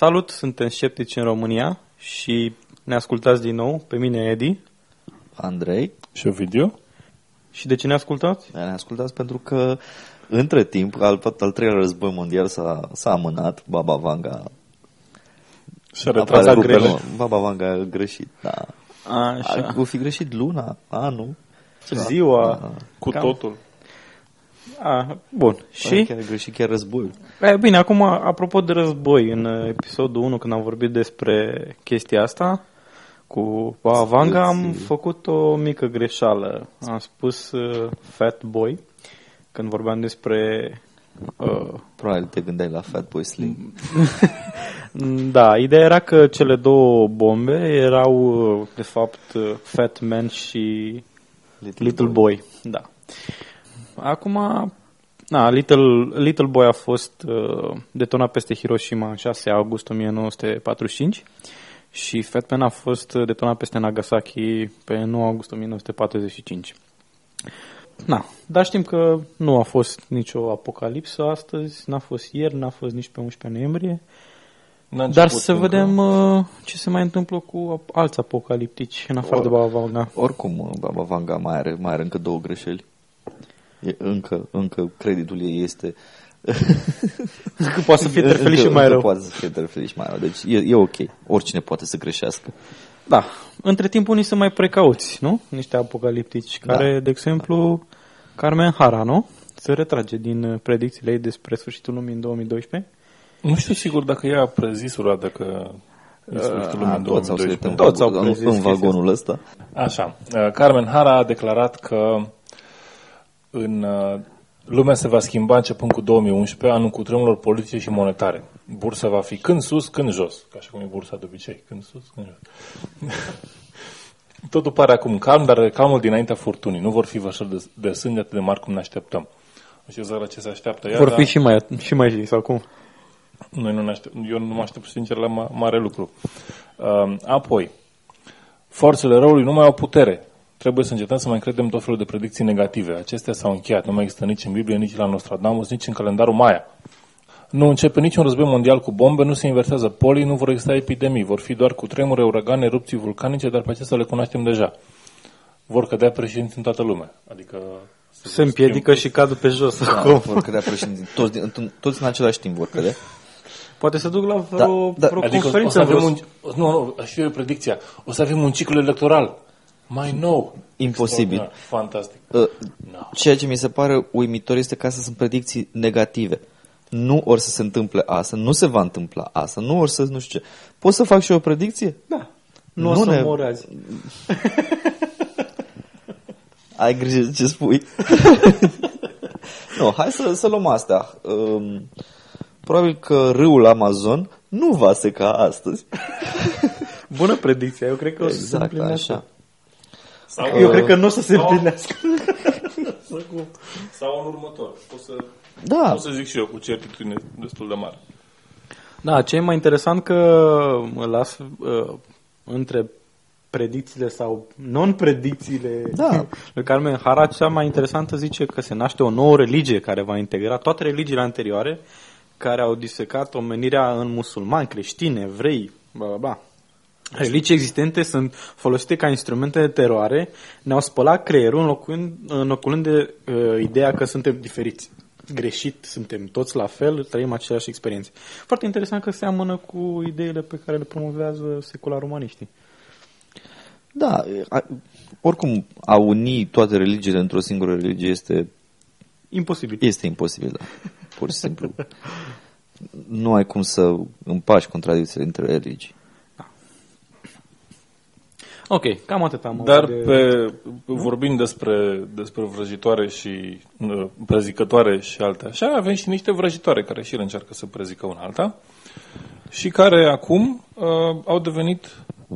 Salut, suntem sceptici în România și ne ascultați din nou, pe mine Edi. Andrei. Și Ovidiu. Și de ce ne ascultați? Ne ascultați pentru că între timp, al, al treilea război mondial s-a, s-a amânat, Baba Vanga Și-a retras grupele. Nu, Baba Vanga a greșit, da. Așa. A, fi greșit luna, anul. Ziua. Cu Cam. totul. A, bun. Și? Chiar a greșit chiar războiul. E, bine, acum, apropo de război, în uh, episodul 1, când am vorbit despre chestia asta, cu Baba Vanga, am Îți- făcut o mică greșeală. Am spus uh, Fat Boy, când vorbeam despre... Uh, Probabil te gândeai la Fatboy Slim. da, ideea era că cele două bombe erau, uh, de fapt, uh, Fat Man și Little, Little Boy. Da. Acum, na, Little, Little Boy a fost uh, detonat peste Hiroshima în 6 august 1945 și Fat Man a fost uh, detonat peste Nagasaki pe 9 august 1945. Na, dar știm că nu a fost nicio apocalipsă astăzi, n-a fost ieri, n-a fost nici pe 11 noiembrie, N-a dar început să încă. vedem uh, ce se mai întâmplă cu alți apocaliptici în afară de Baba Vanga. Oricum, Baba Vanga mai are, mai are încă două greșeli. E, încă, încă creditul ei este... Că poate să fie terfelit și încă, mai încă rău. poate să fie terfelit și mai rău. Deci e, e ok. Oricine poate să greșească. Da. Între timp unii sunt mai precauți, nu? Niște apocaliptici care, Da. de exemplu, Carmen Hara, nu? Se retrage din uh, predicțiile ei despre sfârșitul lumii în 2012. Nu știu sigur dacă ea a prezis vreodată că e sfârșitul lumii A, în toți au 2012. suit în, Toți au vagon- în, prezis în chestia vagonul ăsta. Așa. uh, Carmen Hara a declarat că în uh, lumea se va schimba începând cu 2011, anul cu tremururi politice și monetare. Bursa va fi când sus, când jos. Ca așa cum e bursa de obicei. Când sus, când jos. Totul pare acum calm, dar e calmul dinaintea furtunii. Nu vor fi vășări de, de sânge atât de mari cum ne așteptăm. Nu știu exact la ce se așteaptă ea, Vor dar fi și mai, și mai zi, sau cum? noi nu ne aștept, eu nu mă aștept sincer la ma- mare lucru. Uh, apoi, forțele răului nu mai au putere. Trebuie să încetăm să mai credem tot felul de predicții negative. Acestea s-au încheiat. Nu mai există nici în Biblie, nici la Nostradamus, nici în calendarul Maya. Nu începe niciun război mondial cu bombe, nu se inversează polii, nu vor exista epidemii. Vor fi doar cu tremure, uragane, erupții vulcanice, dar pe acestea le cunoaștem deja. Vor cădea președinți în toată lumea. Adică Se împiedică și cad pe jos Da, acum. vor cădea președinții. Toți, din- toți în același timp vor cădea. Poate să duc la vreo, Da, da. vreo Adică o conferință. să avem vreo... un, nu, nu, aș fi o predicția. O să avem un ciclu electoral mai nou. Imposibil. Extraordinar. Fantastic. Uh, No. Ceea ce mi se pare uimitor este că astea sunt predicții negative. Nu or să se întâmple asta, nu se va întâmpla asta, nu or să nu știu ce. Pot să fac și eu o predicție? Da. Nu, o Nu să ne- mor azi. Ai grijă de ce spui. nu, hai să, să luăm astea. Um, probabil că râul Amazon nu va seca astăzi. Bună predicție, eu cred că o să se Exact, împlinească. așa. Sau, Eu cred că nu o să se sau- împlinească. Sau, cu- sau în următor. Pot să, Da, pot să zic și eu cu certitudine destul de mare. Da, ce e mai interesant că mă las uh, între predicțiile sau non-predicțiile Da. lui Carmen Haraț, cea mai interesantă zice că se naște o nouă religie care va integra toate religiile anterioare care au disecat omenirea în musulmani, creștini, evrei, bla bla bla. Religii existente sunt folosite ca instrumente de teroare, ne-au spălat creierul înlocuind, înlocuind de uh, ideea că suntem diferiți. Greșit, suntem toți la fel, trăim aceleași experiențe. Foarte interesant că seamănă cu ideile pe care le promovează secular-umaniștii. da. A, oricum, a uni toate religiile într-o singură religie este, Imposibil. este imposibil, da. Pur și simplu. nu ai cum să împaci contradicțiile între religii. Ok, cam atât am Dar avut de... pe, vorbind despre, despre vrăjitoare și uh, prezicătoare și alte așa, avem și niște vrăjitoare care și ele încearcă să prezică una alta și care acum uh, au devenit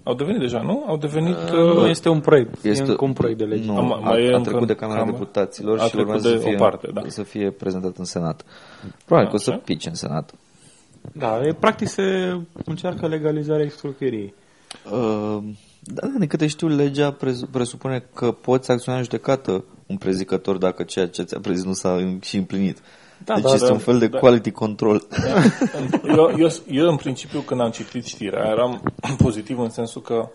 au devenit deja, nu? Au devenit... Uh, Nu este un proiect, este, Este- e încă un proiect de lege. Nu, Am- a, mai e a încă- trecut de Camera am- Deputaților a și trecut urmează de să fie, o parte, da. să fie prezentat în Senat. Probabil că o să Așa. pice în Senat. Da, e, practic se încearcă legalizarea extorcheriei. Uh, da, din câte știu, legea prezu- presupune că poți acționa în judecată un prezicător dacă ceea ce ți-a prezis nu s-a și împlinit. Da, deci da, este da, un fel de da. quality control. eu, eu, eu, în principiu, când am citit știrea, eram pozitiv în sensul că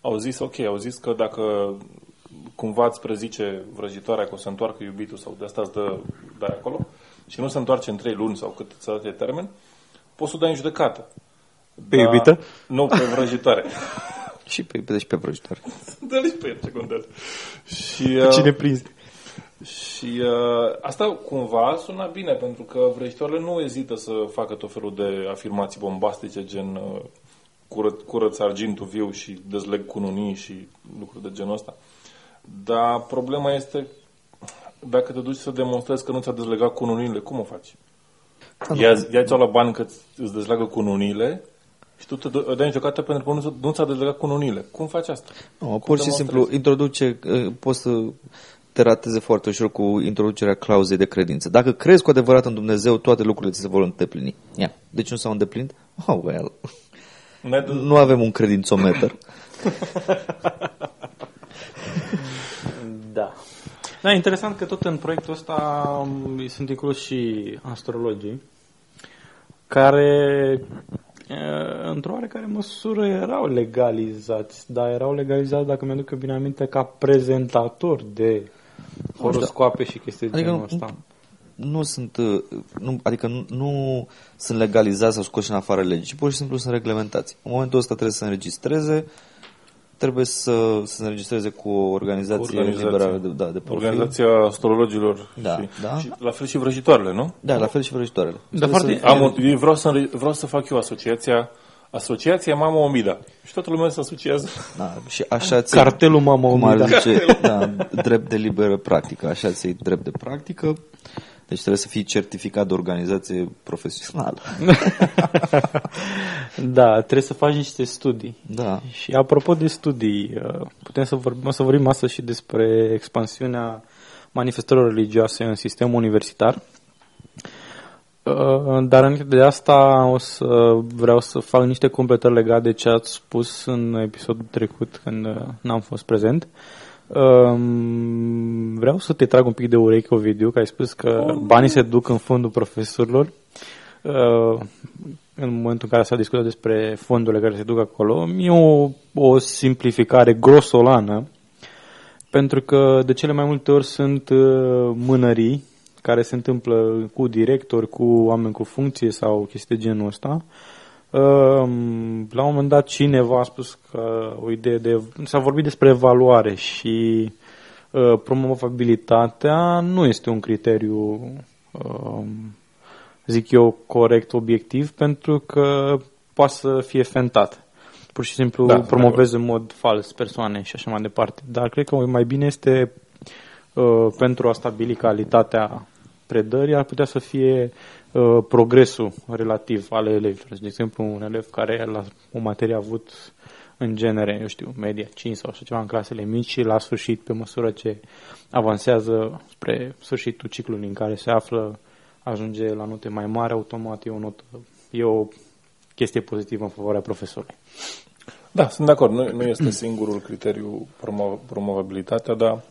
au zis, ok, au zis că dacă cumva îți prezice vrăjitoarea că o să întoarcă iubitul sau de asta îți dă, dai acolo și nu se întoarce în trei luni sau cât să date termen, poți să o dai în judecată. Pe Dar- iubită? Nu, pe vrăjitoare. Și pe iubite și pe vrăjitoare. Dă-l și pe el, ce contează. Și, uh, Cine prins? Și uh, asta cumva sună bine, pentru că vrăjitoarele nu ezită să facă tot felul de afirmații bombastice, gen uh, cură, curăț argintul viu și dezleg cununii și lucruri de genul ăsta. Dar problema este dacă te duci să demonstrezi că nu ți-a dezlegat cununile, cum o faci? Ia, ia-ți la bani că îți dezleagă cununile și tu te dă- dai în jocată pentru că nu, ți- nu ți-a dezlegat cununile. Cum faci asta? Nu, Cum pur și demonstrezi? simplu introduce, uh, poți să te rateze foarte ușor cu introducerea clauzei de credință. Dacă crezi cu adevărat în Dumnezeu, toate lucrurile ți se vor îndeplini. Ia. Deci nu s-au îndeplinit? Oh, well. N-ai de- Nu avem un credințometer. Da. Da, interesant că tot în proiectul ăsta um, sunt inclus și astrologii care e, într-o oarecare măsură erau legalizați, dar erau legalizați, dacă mi-aduc bine aminte, ca prezentatori de horoscoape și chestii de Adică genul nu, ăsta. nu sunt, uh, nu, adică nu, nu sunt legalizați sau scoși în afară legii, ci pur și simplu sunt reglementați. În momentul ăsta trebuie să se înregistreze, trebuie să, să se înregistreze cu o organizație, Organizație. liberală de, da, de profil. Organizația astrologilor Da, și, da. și la fel și vrăjitoarele, nu? Da, la fel și vrăjitoarele. Da, Trebuie foarte- să- Am un, eu vreau, să, înre- vreau să fac eu asociația Asociația Mama Omida. Și toată lumea se asociază. Da, și așa ți Cartelul Mama cum ar Omida. zice, da, drept de liberă practică, așa ți drept de practică. Deci trebuie să fii certificat de organizație profesională. Da, trebuie să faci niște studii. Da. Și apropo de studii, uh, putem să vorbim, o să vorbim astăzi și despre expansiunea manifestărilor religioase în sistemul universitar. Uh, Dar înainte de asta o să vreau să fac niște completări legate de ce ați spus în episodul trecut când uh, n-am fost prezent. Um, Vreau să te trag un pic de ureche, Ovidiu, că ai spus că banii se duc în fondul profesorilor. Uh, în momentul în care s-a discutat despre fondurile care se duc acolo, e o, o simplificare grosolană, pentru că de cele mai multe ori sunt uh, mânării care se întâmplă cu directori, cu oameni cu funcție sau chestii de genul ăsta. Uh, La un moment dat cineva a spus că o idee de... S-a vorbit despre evaluare și uh, promovabilitatea nu este un criteriu uh, zic eu, corect, obiectiv, pentru că poate să fie fentat. Pur și simplu Da, da, promovezi în mod fals persoane și așa mai departe. Dar cred că mai bine este uh, pentru a stabili calitatea predării, ar putea să fie uh, progresul relativ al elevilor. De exemplu, un elev care la o materie a avut în genere, eu știu, media 5 sau așa ceva în clasele mici și la sfârșit, pe măsură ce avansează spre sfârșitul ciclului în care se află, ajunge la note mai mari, automat e o notă, e o chestie pozitivă în favoarea profesorului. Da, sunt de acord. Nu, nu este singurul criteriu promo- promovabilitatea, dar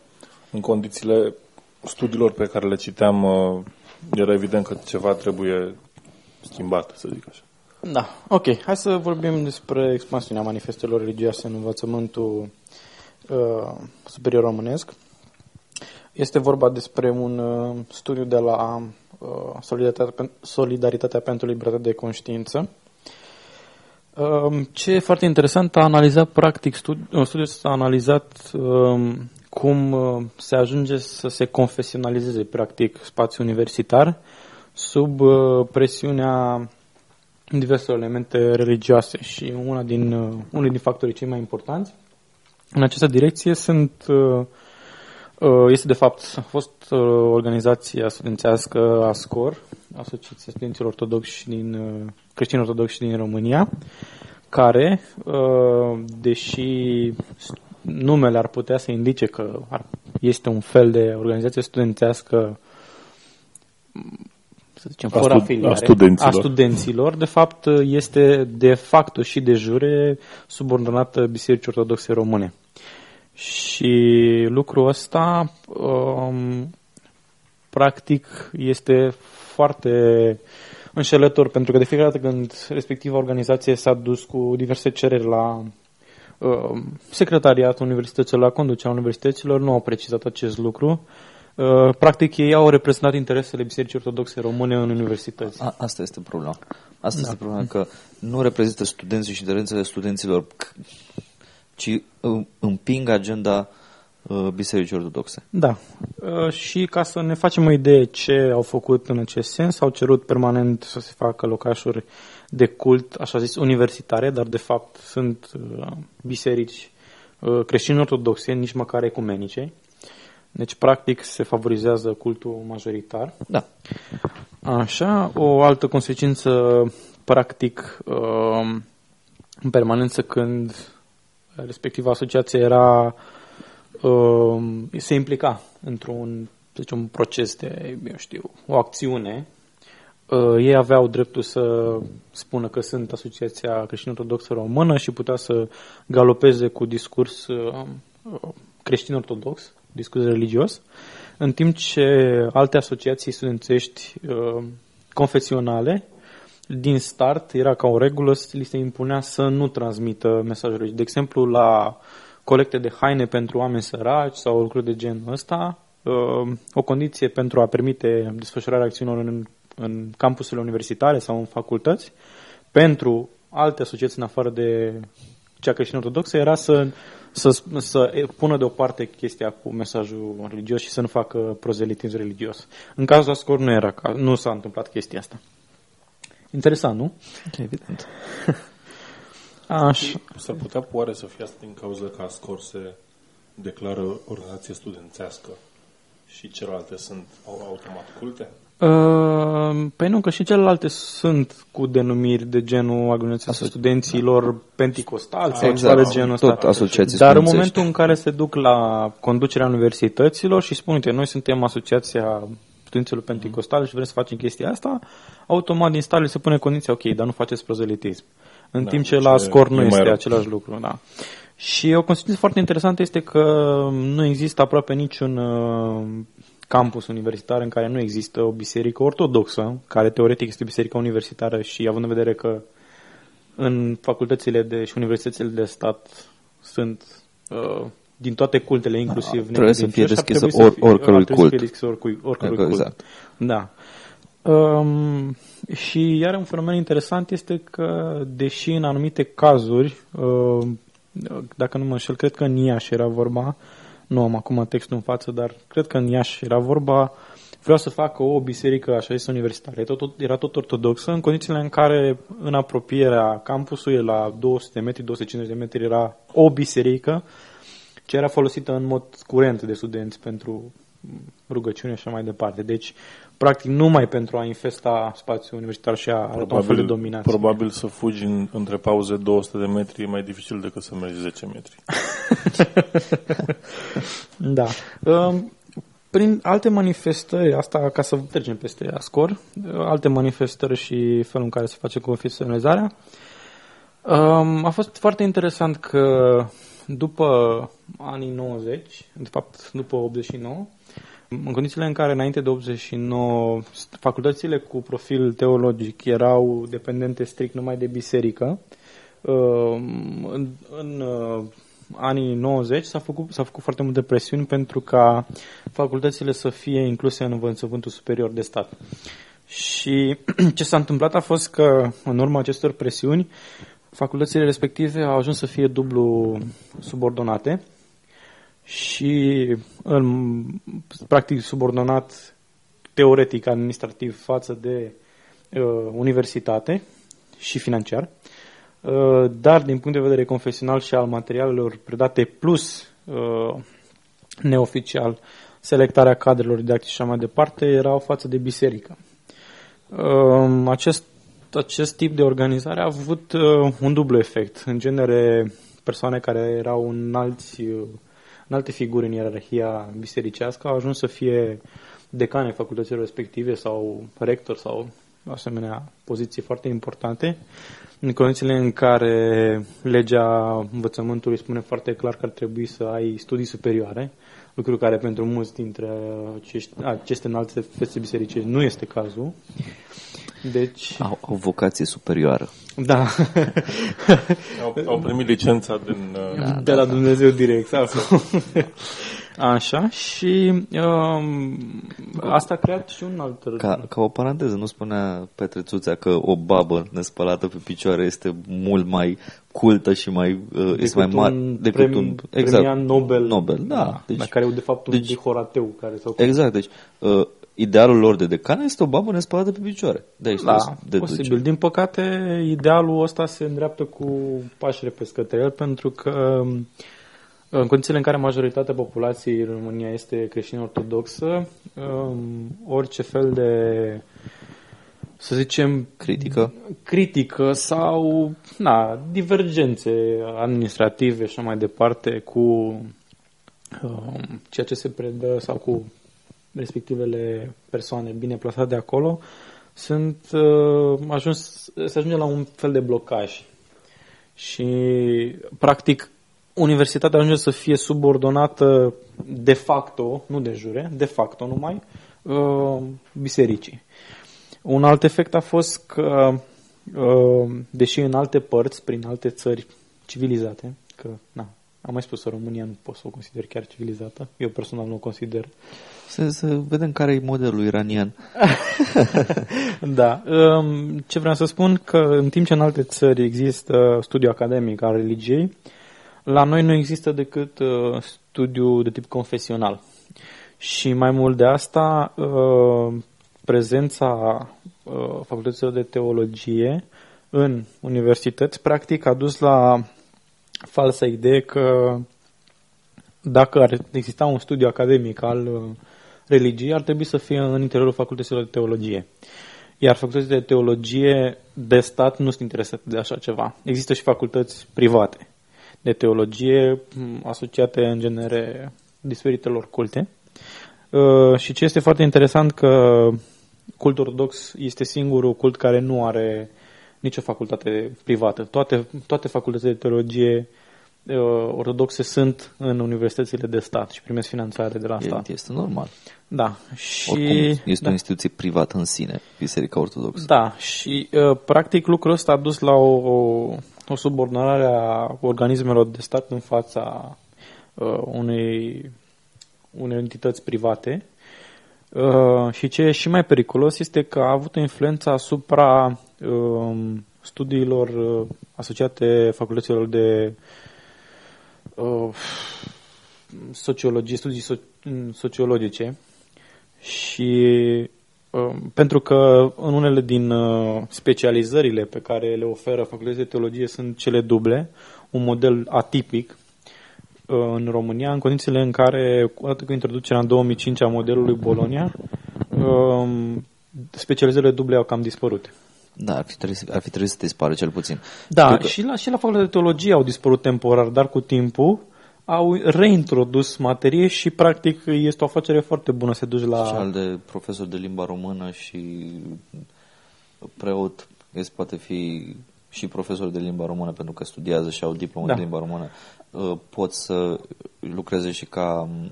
în condițiile studiilor pe care le citeam, uh, era evident că ceva trebuie schimbat, să zic așa. Da, ok. Hai să vorbim despre expansiunea manifestelor religioase în învățământul uh, superior românesc. Este vorba despre un uh, studiu de la uh, Solidaritatea, Pen- Solidaritatea pentru Libertate de Conștiință. Uh, ce e foarte interesant, a analizat practic, studi- uh, studiul s-a analizat uh, cum uh, se ajunge să se confesionalizeze practic spațiul universitar sub uh, presiunea diverse elemente religioase și una din, uh, unul din factorii cei mai importanți. În această direcție sunt uh, uh, este de fapt a fost uh, organizația studențească ASCOR, Asociația Studenților Ortodoxi din uh, creștini ortodoxi din România, care, uh, deși numele ar putea să indice că ar, este un fel de organizație studențească să zicem, A fără stu- afiliare, a studenților. a studenților, de fapt este de facto și de jure subordonată Bisericii Ortodoxe Române. Și lucrul ăsta um, practic este foarte înșelător, pentru că de fiecare dată când respectiva organizație s-a dus cu diverse cereri la uh, secretariatul universităților, la conducerea universităților, nu au precizat acest lucru. Uh, practic, ei au reprezentat interesele Bisericii Ortodoxe Române în universități. A, asta este problema. Asta da. este problema, că nu reprezintă studenții și interesele studenților, c- ci î- împing agenda uh, Bisericii Ortodoxe. Da. Uh, Și ca să ne facem o idee ce au făcut în acest sens, au cerut permanent să se facă locașuri de cult, așa zis, universitare, dar de fapt sunt uh, biserici uh, creștini ortodoxe, nici măcar ecumenice. Deci, practic, se favorizează cultul majoritar. Da. Așa, o altă consecință, practic, um, în permanență când respectiva asociație era, um, se implica într-un, să zicem, un proces de, eu știu, o acțiune, uh, ei aveau dreptul să spună că sunt Asociația Creștin Ortodoxă Română și putea să galopeze cu discurs uh, uh, creștin-ortodox, discurs religios, în timp ce alte asociații studențești uh, confesionale, din start, era ca o regulă, li se impunea să nu transmită mesajele. De exemplu, la colecte de haine pentru oameni săraci sau lucruri de genul ăsta, uh, o condiție pentru a permite desfășurarea acțiunilor în, în campusurile universitare sau în facultăți, pentru alte asociații în afară de cea creștină ortodoxă, era să, să, să pună deoparte chestia cu mesajul religios și să nu facă prozelitism religios. În cazul Ascor nu, era, ca- nu s-a întâmplat chestia asta. Interesant, nu? Evident. Așa. S-ar putea oare să fie asta din cauza că Ascor se declară organizație studențească și celelalte sunt au automat culte? Uh, păi nu, că și celelalte sunt cu denumiri de genul Organizația Studenților Penticostali sau Exact. ceva de genul ăsta. Tot asociații Dar în studențești. momentul în care se duc la conducerea universităților și spun, uite, noi suntem Asociația Studenților Penticostali și vrem să facem chestia asta, automat din stare se pune condiția, ok, dar nu faceți prozelitism. În Da, timp ce deci la e- scor e nu mai este rău. același lucru, da. Și o consecință foarte interesantă este că nu există aproape niciun uh, campus universitar în care nu există o biserică ortodoxă, care teoretic este o biserică universitară și având în vedere că în facultățile de, și universitățile de stat sunt uh, din toate cultele, inclusiv Da, trebuie să fie necredincioși, ar deschisă trebui să or- fie- oricărui ar trebui să fie cult. deschisă oricui, oricărui Exact. cult. Da. Um, și iar un fenomen interesant este că, deși în anumite cazuri, uh, dacă nu mă înșel, cred că în Iași era vorba, nu am acum textul în față, dar cred că în Iași era vorba, vreau să facă o biserică, așa zis, universitară. Era tot, era tot ortodoxă, în condițiile în care, în apropierea campusului, la 200 de metri, 250 de metri, era o biserică ce era folosită în mod curent de studenți pentru rugăciune și așa mai departe. Deci, practic, numai pentru a infesta spațiul universitar și a arăta un fel de dominație. probabil să fugi în, între pauze 200 de metri e mai dificil decât să mergi 10 metri. Da. Um, Prin alte manifestări, asta ca să trecem peste Ascor, uh, alte manifestări și felul în care se face confesionalizarea, um, a fost foarte interesant că după anii 90, de fapt după 89, în condițiile în care înainte de 89 facultățile cu profil teologic erau dependente strict numai de biserică, um, în, în uh, anii 90 s-a făcut, s-a făcut foarte multe presiuni pentru ca facultățile să fie incluse în învățământul superior de stat. Și ce s-a întâmplat a fost că, în urma acestor presiuni, facultățile respective au ajuns să fie dublu subordonate și, în, practic, subordonat teoretic, administrativ față de uh, universitate și financiar. uh, dar din punct de vedere confesional și al materialelor predate plus uh, neoficial, selectarea cadrelor didactice și așa mai departe, erau față de biserică. Uh, acest, acest tip de organizare a avut uh, un dublu efect. În genere, persoane care erau în, alți, uh, în alte figuri în ierarhia bisericească au ajuns să fie decane facultăților respective sau rector sau asemenea poziții foarte importante, în condițiile în care legea învățământului spune foarte clar că ar trebui să ai studii superioare, lucru care pentru mulți dintre acești, aceste înalte feste bisericești nu este cazul. Deci... Au, au vocație superioară. Da. Au, au primit licența din... Uh, de la Dumnezeu direct. Sau? Așa, și um, asta a creat și un alt... Ca, ca o paranteză, nu spunea Petrețuțea că o babă nespălată pe picioare este mult mai cultă și mai, uh, este mai mare decât premi, un... Exact, Nobel. Nobel, da. Deci, care e de fapt un deci, horateu. Care sau exact, deci uh, idealul lor de decan este o babă nespălată pe picioare. De aici da, posibil. Din păcate, idealul ăsta se îndreaptă cu pași repezi către el, pentru că în condițiile în care majoritatea populației în România este creștină ortodoxă, um, orice fel de, să zicem, critică, critică sau na, divergențe administrative și mai departe cu um, ceea ce se predă sau cu respectivele persoane bine plasate de acolo, sunt uh, ajuns, se ajunge la un fel de blocaj. Și, practic, universitatea ajunge să fie subordonată de facto, nu de jure, de facto numai, uh, bisericii. Un alt efect a fost că, uh, deși în alte părți, prin alte țări civilizate, că, na, am mai spus, România nu pot să o consider chiar civilizată, eu personal nu o consider. Să, să vedem care e modelul iranian. da. Um, ce vreau să spun, că în timp ce în alte țări există studiu academic al religiei, la noi nu există decât uh, studiu de tip confesional. Și mai mult de asta, uh, prezența uh, facultăților de teologie în universități, practic, a dus la falsa idee că dacă ar exista un studiu academic al uh, religiei, ar trebui să fie în interiorul facultăților de teologie. Iar facultățile de teologie de stat nu sunt interesate de așa ceva. Există și facultăți private de teologie asociate în genere diferitelor culte. Uh, și ce este foarte interesant că cultul ortodox este singurul cult care nu are nicio facultate privată. Toate, toate facultățile de teologie uh, ortodoxe sunt în universitățile de stat și primesc finanțare de la stat. Este normal. Da. Și, Oricum, este da. o instituție privată în sine, Biserica Ortodoxă. Da, și uh, practic lucrul ăsta a dus la o, o o subordonare a organismelor de stat în fața uh, unei, unei entități private. Uh, și ce e și mai periculos este că a avut o influență asupra uh, studiilor uh, asociate facultăților de uh, sociologie, studii so- sociologice și Um, pentru că în unele din uh, specializările pe care le oferă facultățile de teologie sunt cele duble, un model atipic uh, în România, în condițiile în care, odată cu introducerea în 2005 a modelului Bolonia, um, specializările duble au cam dispărut. Da, ar fi, trebuit, ar fi trebuit să dispară cel puțin. Da, că... și la, și la facultatea de teologie au dispărut temporar, dar cu timpul au reintrodus materie și practic este o afacere foarte bună să duci la... Cel de profesor de limba română și preot este poate fi și profesor de limba română pentru că studiază și au diplomă da. de limba română. Uh, pot să lucreze și ca um,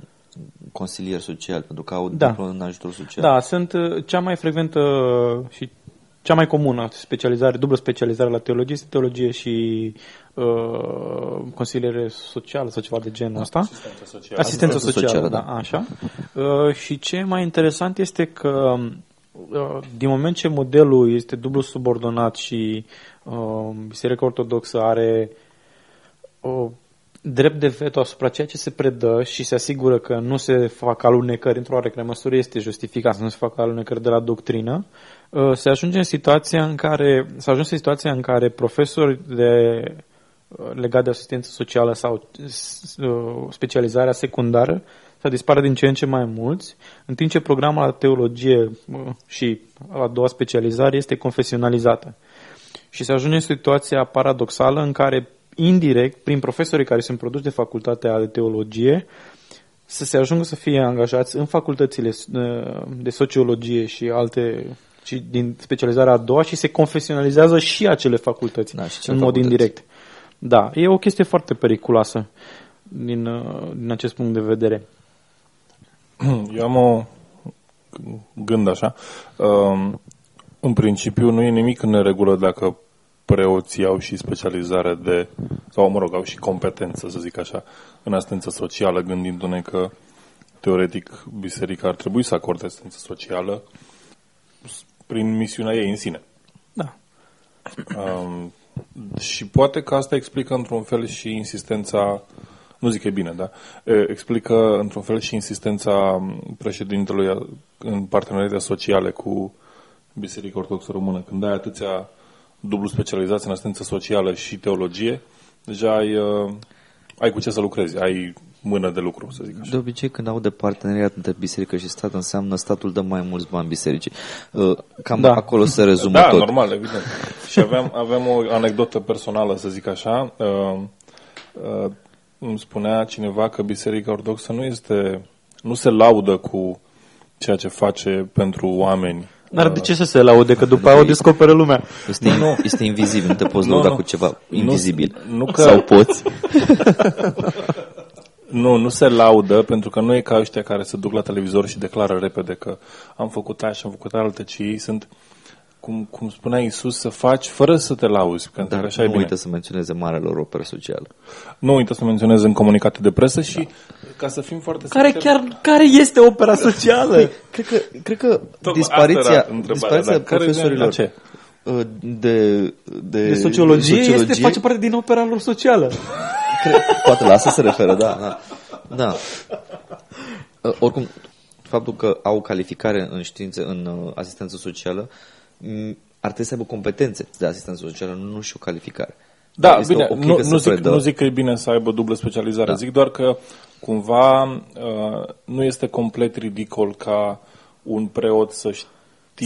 consilier social pentru că au da. diplomă în ajutor social. Da, sunt uh, cea mai frecventă și cea mai comună specializare, dublă specializare la teologie este teologie și uh, consiliere socială sau ceva de genul ăsta. Asistență socială. Asistență socială, socială da, da, așa. Uh, și ce mai interesant este că uh, din moment ce modelul este dublu subordonat și uh, Biserica Ortodoxă are uh, drept de veto asupra ceea ce se predă și se asigură că nu se fac alunecări într-o oarecare măsură este justificat să nu se facă alunecări de la doctrină, uh, se ajunge în situația în care s-a ajuns în situația în care profesori de uh, legat de asistență socială sau uh, specializarea secundară să dispară din ce în ce mai mulți, în timp ce programul la teologie și a doua specializare este confesionalizată. Și se ajunge în situația paradoxală în care indirect, prin profesorii care sunt produși de facultatea de teologie, să se ajungă să fie angajați în facultățile uh, de sociologie și alte și din specializarea a doua și se confesionalizează și acele facultăți da, și în mod facultăți. indirect. Da, e o chestie foarte periculoasă din, uh, din acest punct de vedere. Eu am o gând așa. Um, în principiu nu e nimic în neregulă dacă preoții au și specializare de, sau mă rog, au și competență, să zic așa, în asistență socială, gândindu-ne că teoretic biserica ar trebui să acorde asistență socială prin misiunea ei în sine. Da. Um, și poate că asta explică într-un fel și insistența, nu zic că e bine, da? Explică într-un fel și insistența președintelui în parteneriate sociale cu Biserica Ortodoxă Română. Când ai atâția dublu specializați în asistență socială și teologie, deja ai, uh, ai cu ce să lucrezi, ai mână de lucru, să zic așa. De obicei, când au de parteneriat între biserică și stat, înseamnă statul dă mai mulți bani bisericii. Uh, cam da. acolo se rezumă da, tot. normal, evident. și aveam, aveam o anecdotă personală, să zic așa. Uh, uh, îmi spunea cineva că Biserica Ortodoxă nu este, nu se laudă cu ceea ce face pentru oameni N-ar de ce să se laude, că după aia o descoperă lumea. Este, nu, este invizibil, nu te poți Nu, lăuda nu. cu ceva invizibil. Nu că- Sau poți. Nu, nu se laudă, pentru că nu e ca ăștia care se duc la televizor și declară repede că am făcut aia și am făcut alte, ci ei sunt, cum, cum spunea Isus, să faci fără să te lauzi, pentru Dar că așa e nu bine. uită să menționeze marele lor operă socială. Nu uită să menționez în comunicate de presă și, ca să fim foarte Care sinceri, chiar, care este opera socială? Cred că, cred că asta dispariția, era întrebarea, dispariția dar care- profesorilor la ce? uh, de, de, De sociologie, sociologie este, face parte din opera lor socială. Cred, poate la asta se referă, da. Da. da. Uh, Oricum, faptul că au calificare în științe, în uh, asistență socială, m, ar trebui să aibă competențe de asistență socială, nu și o calificare. Da, Este bine, ok nu, că se nu, zic, predă. nu zic că e bine să aibă dublă specializare, Da. zic doar că cumva uh, nu este complet ridicol ca un preot să știe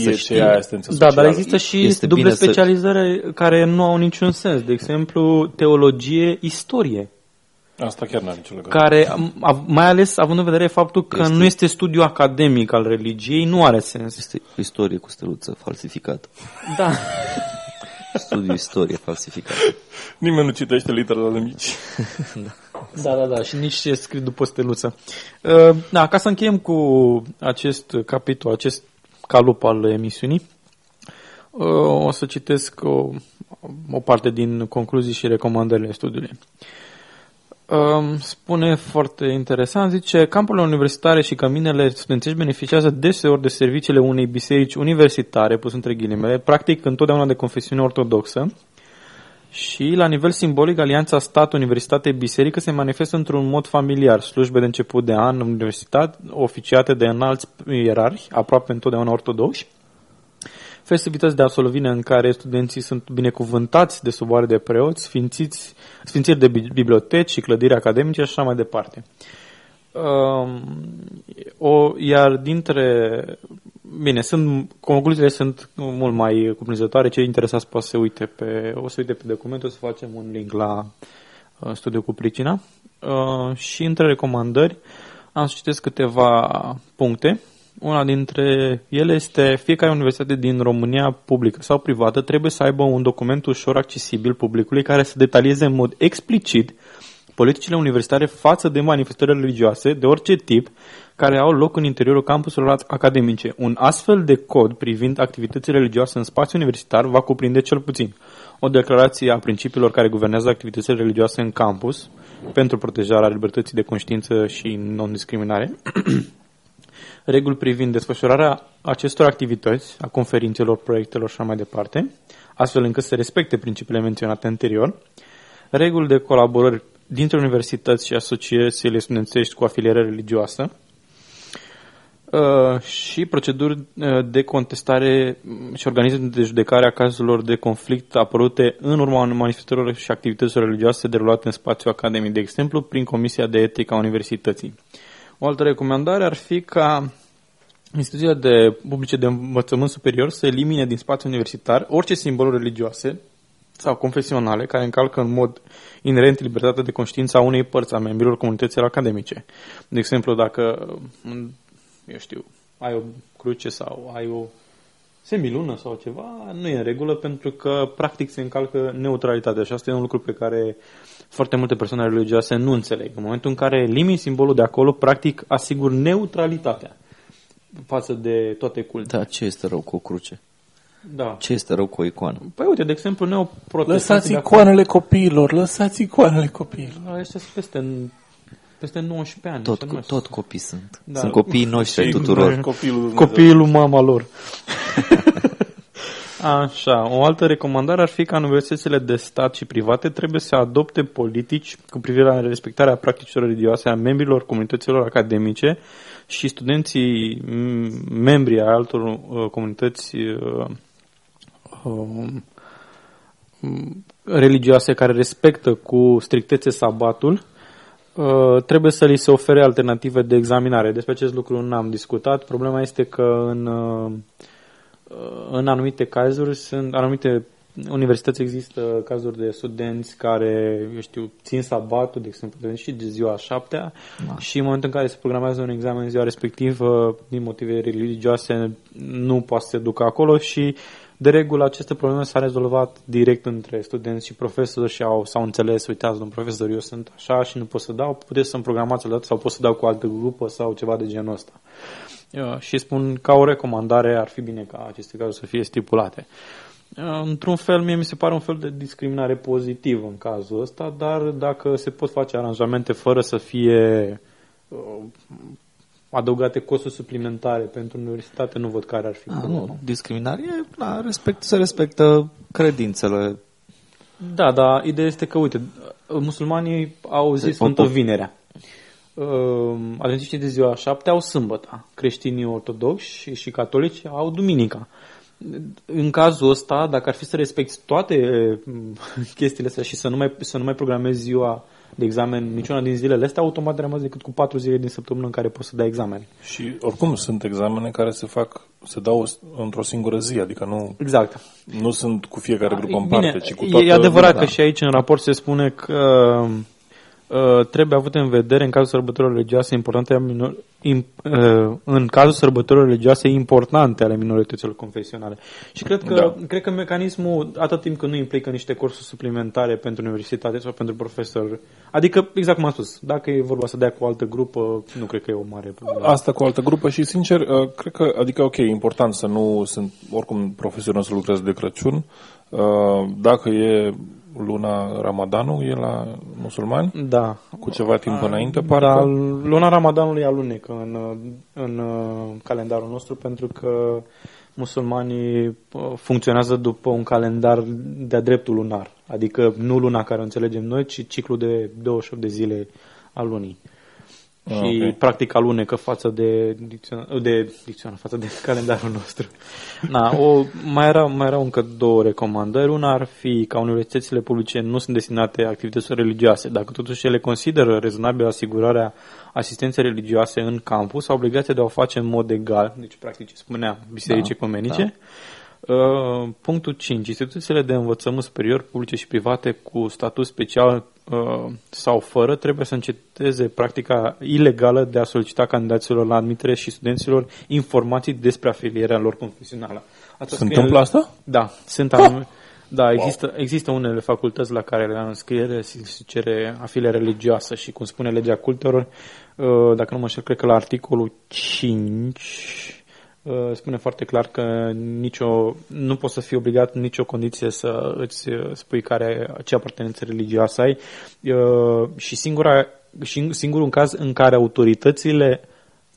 Să ce știe. e asistență Da, socială. dar există și Este duble bine să- specializări care nu au niciun sens. De exemplu, teologie, istorie. Asta chiar n-are nicio legătură. Care, am- mai ales având în vedere faptul că Este- nu este studiu academic al religiei, nu are sens. Este istorie cu steluță falsificată. Da. Studiu istorie falsificată. Nimeni nu citește literele mici. Da, da, da, și nici ce scrie după steluță. Uh, Da, ca să încheiem cu acest capitol, acest calup al emisiunii, uh, o să citesc o, o parte din concluzii și recomandările studiului. Um, Spune foarte interesant, zice, campurile universitare și căminele studențești beneficiază deseori de serviciile unei biserici universitare, pus între ghilimele, practic întotdeauna de confesiune ortodoxă, și, la nivel simbolic, alianța stat-universitate-biserică se manifestă într-un mod familiar. Slujbe de început de an în universitate, oficiate de înalți ierarhi, aproape întotdeauna ortodoxi, festivități de absolvire în care studenții sunt binecuvântați de suboare de preoți, sfințiți, sfințiri de bi- biblioteci și clădiri academice și așa mai departe. Um, o, iar dintre... Bine, sunt, concluziile sunt mult mai cuprinzătoare. Cei interesați poate să se uite pe, o să uite pe document, o să facem un link la uh, studiul cu pricina. Uh, și între recomandări am să citesc câteva puncte. Una dintre ele este fiecare universitate din România, publică sau privată, trebuie să aibă un document ușor accesibil publicului care să detalieze în mod explicit politicile universitare față de manifestările religioase de orice tip care au loc în interiorul campuselor academice. Un astfel de cod privind activitățile religioase în spațiu universitar va cuprinde cel puțin o declarație a principiilor care guvernează activitățile religioase în campus pentru protejarea libertății de conștiință și non-discriminare, reguli privind desfășurarea acestor activități, a conferințelor, proiectelor și așa mai departe, astfel încât să respecte principiile menționate anterior, reguli de colaborări dintre universități și asociațiile studențești cu afiliere religioasă uh, și proceduri uh, de contestare și organisme de judecare a cazurilor de conflict apărute în urma manifestărilor și activităților religioase derulate în spațiu academic, de exemplu, prin Comisia de Etică a Universității. O altă recomandare ar fi ca instituțiile de publice de învățământ superior să elimine din spațiul universitar orice simboluri religioase sau confesionale care încalcă în mod inerent libertatea de conștiință a unei părți a membrilor comunităților academice. De exemplu, dacă, eu știu, ai o cruce sau ai o semilună sau ceva, nu e în regulă pentru că practic se încalcă neutralitatea și asta e un lucru pe care foarte multe persoane religioase nu înțeleg. În momentul în care elimini simbolul de acolo, practic asigur neutralitatea față de toate culte. Da, ce este rău cu o cruce? Da. Ce este rău cu o icoană? Păi uite, de exemplu, neoprotestanții... Lăsați icoanele copiilor, lăsați icoanele copiilor. Ăștia sunt peste, peste 19 ani. Tot, se co- numesc. tot copii sunt. Da. Sunt copiii noștri ai Și tuturor. Copilul Copiii lui mama lor. Așa, o altă recomandare ar fi ca universitățile de stat și private trebuie să adopte politici cu privire la respectarea practicilor religioase a membrilor comunităților academice și studenții m- membri ai altor uh, comunități uh, um, m- religioase care respectă cu strictețe sabatul Uh, trebuie să li se ofere alternative de examinare. Despre acest lucru nu am discutat. Problema este că în, uh, în anumite cazuri sunt anumite universități există cazuri de studenți care, eu știu, țin sabatul, de exemplu, și de ziua a șaptea Da. și în momentul în care se programează un examen în ziua respectivă, din motive religioase, nu poate să se ducă acolo și de regulă aceste probleme s-au rezolvat direct între studenți și profesori și au, s-au înțeles, uitați, domn profesor, eu sunt așa și nu pot să dau, puteți să-mi programați o dată sau pot să dau cu altă grupă sau ceva de genul ăsta. Uh, Și spun ca o recomandare ar fi bine ca aceste cazuri să fie stipulate. Uh, Într-un fel, mie mi se pare un fel de discriminare pozitivă în cazul ăsta, dar dacă se pot face aranjamente fără să fie uh, adăugate costuri suplimentare pentru universitate, nu văd care ar fi A, problema. nu, discriminare, e, da, respect, se respectă credințele. Da, dar ideea este că, uite, musulmanii au zis Deci, Sfântă o- Vinerea. Uh, Adventiștii de ziua șapte au sâmbătă. Creștinii ortodoxi și, și catolici au duminica. În cazul ăsta, dacă ar fi să respecti toate mm, chestiile astea și să nu mai, să nu mai programezi ziua de examen niciuna din zilele astea, automat rămas decât cu patru zile din săptămână în care poți să dai examen. Și oricum sunt examene care se fac, se dau într-o singură zi, adică nu, Exact. nu sunt cu fiecare grupă în Bine, parte, ci cu toată e adevărat lumea. că și aici în raport se spune că uh, trebuie avut în vedere în cazul sărbătorilor religioase importante ale minor, im, uh, în cazul sărbătorilor religioase importante ale minorităților confesionale. Și cred că, Da. cred că mecanismul, atât timp cât nu implică niște cursuri suplimentare pentru universitate sau pentru profesori, adică, exact cum am spus, dacă e vorba să dea cu o altă grupă, nu cred că e o mare problemă. Asta cu o altă grupă și, sincer, uh, cred că, adică, ok, e important să nu sunt, oricum, profesorii nu să lucreze de Crăciun. Uh, Dacă e luna Ramadanul, e la musulmani, Da, cu ceva timp înainte, Da, parcă. luna Ramadanului alunecă în, în uh, calendarul nostru pentru că musulmanii uh, funcționează după un calendar de-a dreptul lunar. Adică nu luna care o înțelegem noi, ci ciclul de 28 de zile al lunii. Ah, și ok. practic alunecă față de, dicționa, de, dicționa, față de calendarul nostru. Na, o, mai, erau, mai erau încă două recomandări. Una ar fi ca universitățile publice nu sunt destinate activităților religioase. Dacă totuși ele consideră rezonabil asigurarea asistenței religioase în campus, au obligația de a o face în mod egal, deci practic ce spunea biserici Da, ecumenice. Uh, punctul 5. Instituțiile de învățământ superior, publice și private cu statut special uh, sau fără trebuie să înceteze practica ilegală de a solicita candidaților la admitere și studenților informații despre afilierea lor confesională. Asta Se scrie întâmplă în- asta? Da, sunt anume, da, există, există unele facultăți la care la înscriere se se cere afiliere religioasă și cum spune legea cultelor, uh, dacă nu mă înșel, cred că la articolul 5 uh, spune foarte clar că nicio, nu poți să fii obligat în nicio condiție să îți uh, spui care, ce apartenență religioasă ai uh, și singura, și singurul caz în care autoritățile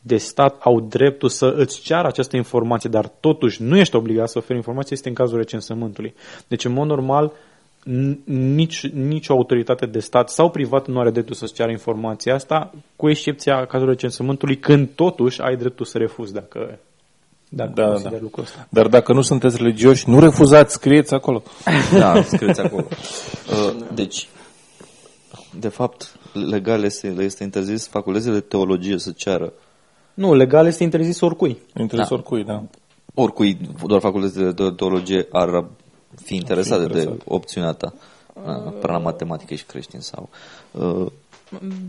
de stat au dreptul să îți ceară această informație, dar totuși nu ești obligat să oferi informație, este în cazul recensământului. Deci, în mod normal, n- nici, nici o autoritate de stat sau privat nu are dreptul să-ți ceară informația asta, cu excepția cazului recensământului, când totuși ai dreptul să refuzi dacă, dacă Da, consideri da. lucrul ăsta. Dar dacă nu sunteți religioși, nu refuzați, scrieți acolo. Da, scrieți acolo. Uh, Deci, de fapt, legal este, le este interzis facultățile de teologie să ceară Nu, legal este interzis oricui. Interes Da. oricui, da. oricui, doar facultățile de teologie ar fi interesate de interesate. opțiunea ta. Da, Până la matematică și creștin sau... Uh,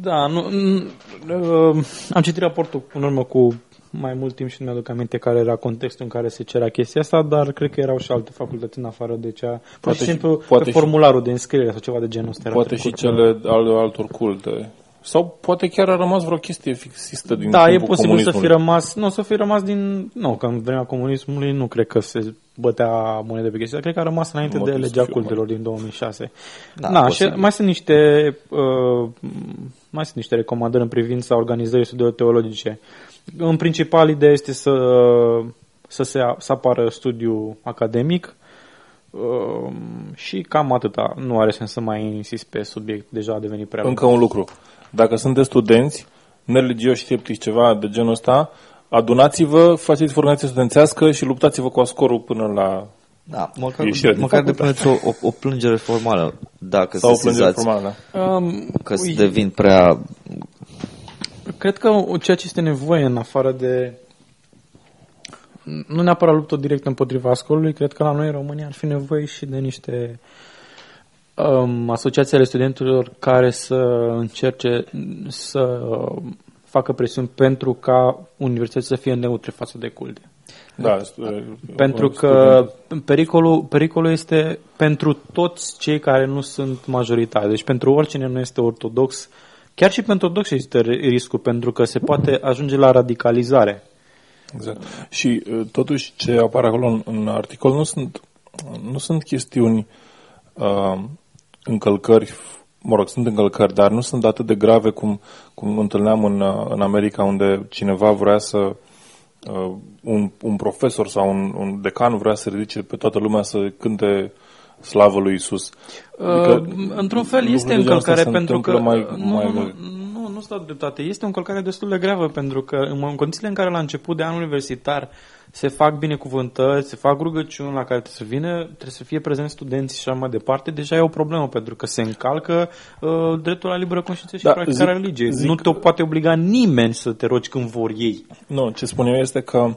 Da, nu, n- uh, am citit raportul în urmă cu mai mult timp și nu mi-aduc aminte care era contextul în care se cerea chestia asta, dar cred că erau și alte facultăți în afară de cea... Pur Poate și și- simplu poate pe și- formularul de înscriere sau ceva de genul ăsta. era Poate și trecut. cele ale altor culte. Sau poate chiar a rămas vreo chestie fixistă din Da, e timpul posibil să fi comunismului. rămas, nu, să fi rămas din, nu, că în vremea comunismului nu cred că se bătea monede pe chestia, cred că a rămas înainte Nu de mă gândesc legea să fiu cultelor din 2006. Da, Da, și posibil. mai sunt niște uh, mai sunt niște recomandări în privința organizării studiilor teologice. În principal, ideea este să, să se să apară studiu academic uh, și cam atâta. Nu are sens să mai insist pe subiect, deja a devenit prea lung. Încă un lucru. Dacă sunteți studenți, nereligioși, sceptici, ceva de genul ăsta, adunați-vă, faceți organizație studențească și luptați-vă cu ascorul până la... da, măcar, Ieșirea din măcar facultate. depuneți o, o, o plângere formală dacă Sau o se plângere sizați formală, da. Um, că se ui, devin prea... Cred că ceea ce este nevoie în afară de nu neapărat luptă direct împotriva scolului, cred că la noi în România ar fi nevoie și de niște um, asociații ale studenților care să încerce să um, facă presiuni pentru ca universitățile să fie neutre față de culte. Da, stu- Pentru student. că pericolul, pericolul este pentru toți cei care nu sunt majoritari. Deci pentru oricine nu este ortodox, chiar și pentru ortodox există ri- riscul, pentru că se poate ajunge la radicalizare. Exact. Și uh, totuși ce apare acolo în, în articol nu sunt, nu sunt chestiuni uh, încălcări, mă rog, sunt încălcări, dar nu sunt atât de grave cum, cum întâlneam în, uh, în America unde cineva vrea să uh, un, un profesor sau un, un decan vrea să ridice pe toată lumea să cânte slavă lui Isus. Uh, într-un fel lucruri este de genul ăsta încălcare se pentru că... întâmplă mai, nu, mai, nu, nu, nu stau dreptate. Este o încălcare destul de gravă pentru că în în condițiile în care la început de an universitar se fac binecuvântări, se fac rugăciuni la care trebuie să vină, trebuie să fie prezenți studenții și așa mai departe, deja e o problemă pentru că se încalcă uh, dreptul la liberă conștiință și Da, practicarea zic- religiei. zic- Nu te poate obliga nimeni să te rogi când vor ei. Nu, ce spun eu este că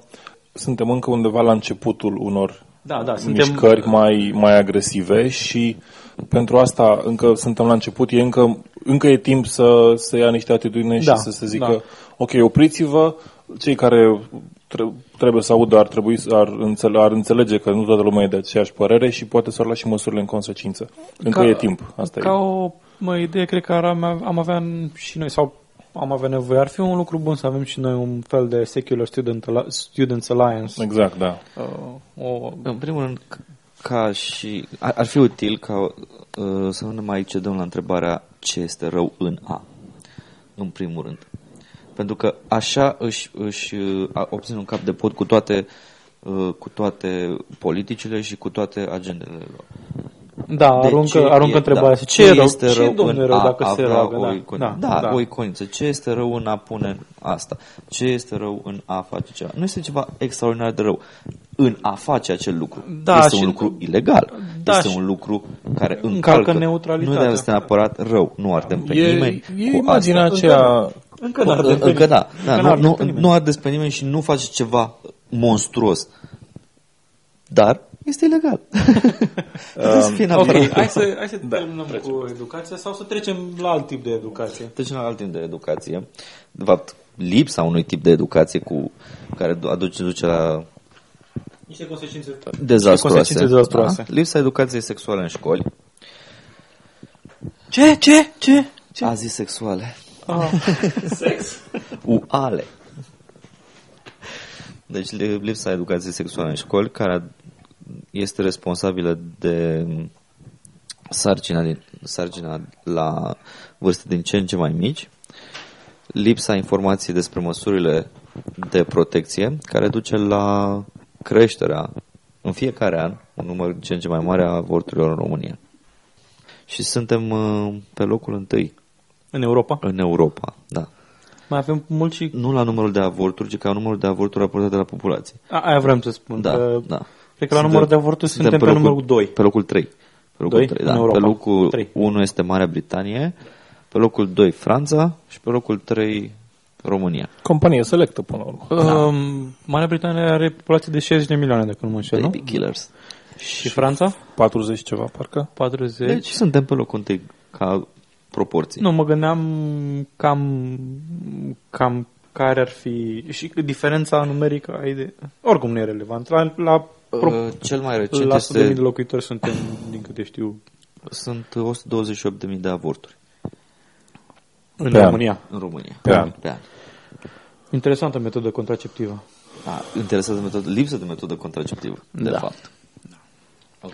suntem încă undeva la începutul unor Da, da, suntem... mișcări mai, mai agresive și pentru asta încă suntem la început, e încă, încă e timp să, să ia niște atitudine Da, și să se zică, da. ok, opriți-vă, cei care tre- trebuie să audă ar trebui să ar, înțele- ar înțelege că nu toată lumea e de aceeași părere și poate să lua și măsurile în consecință. Încă Ca- e timp, asta Ca e. o mă, idee, cred că ar, am, am avea și noi, sau am avea nevoie, ar fi un lucru bun să avem și noi un fel de Secular Student, Al- Students Alliance. Exact, da. Uh, o, În primul rând, c- ca și... Ar, ar fi util ca uh, să nu ne mai cedăm la întrebarea ce este rău în A. În primul rând. Pentru că așa își, își uh, a- obțin un cap de pod cu toate, uh, cu toate politicile și cu toate agendele lor. Da, De aruncă, ce aruncă e- întrebarea. da, ce, e rău? este ce rău domnule în rău a dacă se avea roagă? o Da, iconiță? da, da, da. o iconiță. Ce este rău în a pune asta? Ce este rău în a face ceva? Nu este ceva extraordinar de rău. În a face acel lucru. Da, este și- un lucru ilegal. Da, este și- un lucru care Încalcă încalcă, neutralitatea. Nu este neapărat rău. Nu ardem pe E, nimeni. e cu imaginea asta. aceea... Încă n-ar de Încă da. da Încă nu, n-ar nu, pe nimeni. nu ardeți pe nimeni și nu faci ceva monstruos. Dar este ilegal. Trebuie să fie în Ok, apărare. hai să, hai să terminăm cu educația sau să trecem la alt tip de educație. Trecem la alt tip de educație. De fapt, lipsa unui tip de educație cu care du- aduce duce la Niște consecințe dezastroase. consecințe dezastroase. Da? Lipsa educației sexuale în școli. Ce? Ce? Ce? Ce? Azi sexuale. Ah, sex. Uale. Deci li- lipsa educației sexuale în școli, care este responsabilă de sarcina, din, sarcina la vârste din ce în ce mai mici, lipsa informației despre măsurile de protecție, care duce la creșterea în fiecare an un număr ce în ce mai mare a avorturilor în România. Și suntem uh, pe locul întâi În Europa. în Europa, da. Mai avem mult și... Nu la numărul de avorturi, ci ca numărul de avorturi raportate de la populație. A, aia vreau să spun. Da, că da. Cred că la numărul de avorturi suntem, pe, locul, numărul 2. Pe locul 3. Pe locul Doi? 3, În da. Europa. Pe locul Trei. 1 este Marea Britanie, pe locul 2 Franța și pe locul 3 România. Companie selectă până la urmă. Um, Marea Britanie are populație de 60 de milioane, dacă nu mă înșel, nu? Baby killers. Și Franța? 40 ceva, parcă. 40. Deci suntem pe locul 1 ca proporții. Nu, mă gândeam cam, cam care ar fi și diferența numerică ai de... Oricum nu e relevant. La, la, pro, Uh, cel mai recent la 100.000 de este, locuitori suntem, din câte știu, sunt 128.000 de avorturi în Pe an. România. în România. Pe an. Pe an. Interesantă metodă contraceptivă. A, interesează metodă, lipsă de metodă contraceptivă, de Da. fapt. Ok.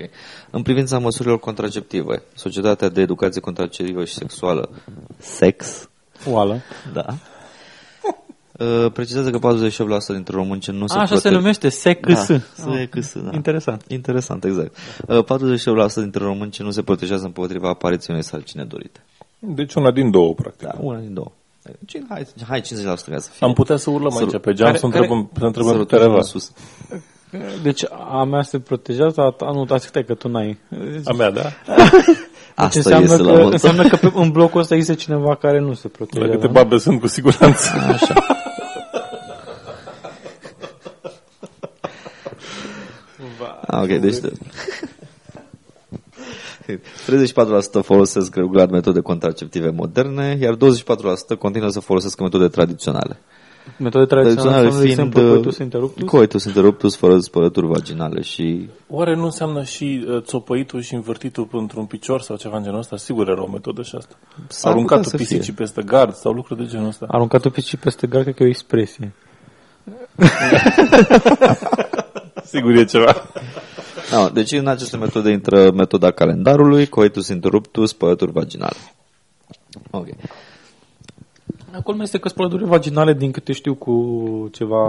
În privința măsurilor contraceptive, Societatea de Educație Contraceptivă și Sexuală, SEX, Oală. da, uh, precizează că 48% dintre români ce nu se A, așa se prote- numește, SECS. Da, SECS, da. Interesant. Interesant, exact. Uh, 48% dintre români ce nu se protejează împotriva apariției unei sarcini nedorite. Deci una din două, practic. Da, una din două. Deci, hai, hai 50% ca să fie. Am putea să urlăm aici pe geam care- să care- întrebăm, să întrebăm să pe rotăm careva. în sus. Deci a mea se protejează, a ta nu, dar stai că tu n-ai. A mea, da? Deci Asta înseamnă este la că, modă. înseamnă că pe, în blocul ăsta există cineva care nu se La protejează. câte babe sunt cu siguranță. Așa. Ah, ok, deci... 34% folosesc regulat metode contraceptive moderne, iar 24% continuă să folosească metode tradiționale. Metode tradiționale, Tradiționale de exemplu, fiind coitus interruptus. coitus interruptus fără spălături vaginale și Oare nu înseamnă și uh, țopăitul și învârtitul într-un picior sau ceva în genul ăsta? Sigur era o metodă și asta. S-ar Aruncatul putea să pisicii fie. peste gard sau lucruri de genul ăsta. Aruncat-o pe și peste gard, cred că e o expresie. Sigur e ceva. No, deci în aceste metode intră metoda calendarului, coitus interruptus, spălături vaginale. Ok. Acolo este că spălăturile vaginale, din câte știu, cu ceva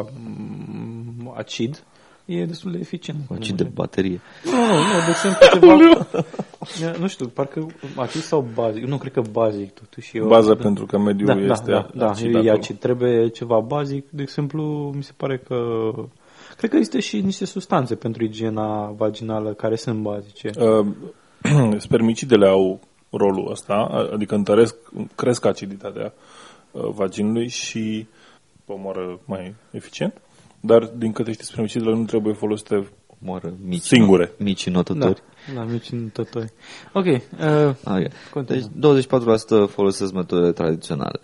mm, acid, e destul de eficient. Acid de baterie. Nu, nu, nu, de exemplu ceva... nu știu, parcă acid sau bazic. Nu, cred că bazic totuși. e o- Baza pentru că mediul da, da, este da, da, acid e acolo. acid. Trebuie ceva bazic. De exemplu, mi se pare că... Cred că există și niște substanțe pentru igiena vaginală care sunt bazice. Uh, spermicidele au rolul ăsta, adică întăresc, cresc aciditatea uh, vaginului și omoară mai eficient, dar din câte știți, spermicidele nu trebuie folosite Moară mici, Singure. mici Da, notători. da, mici notători. Ok, uh, Ah, ok. Continuă. Deci 24% folosesc metodele tradiționale.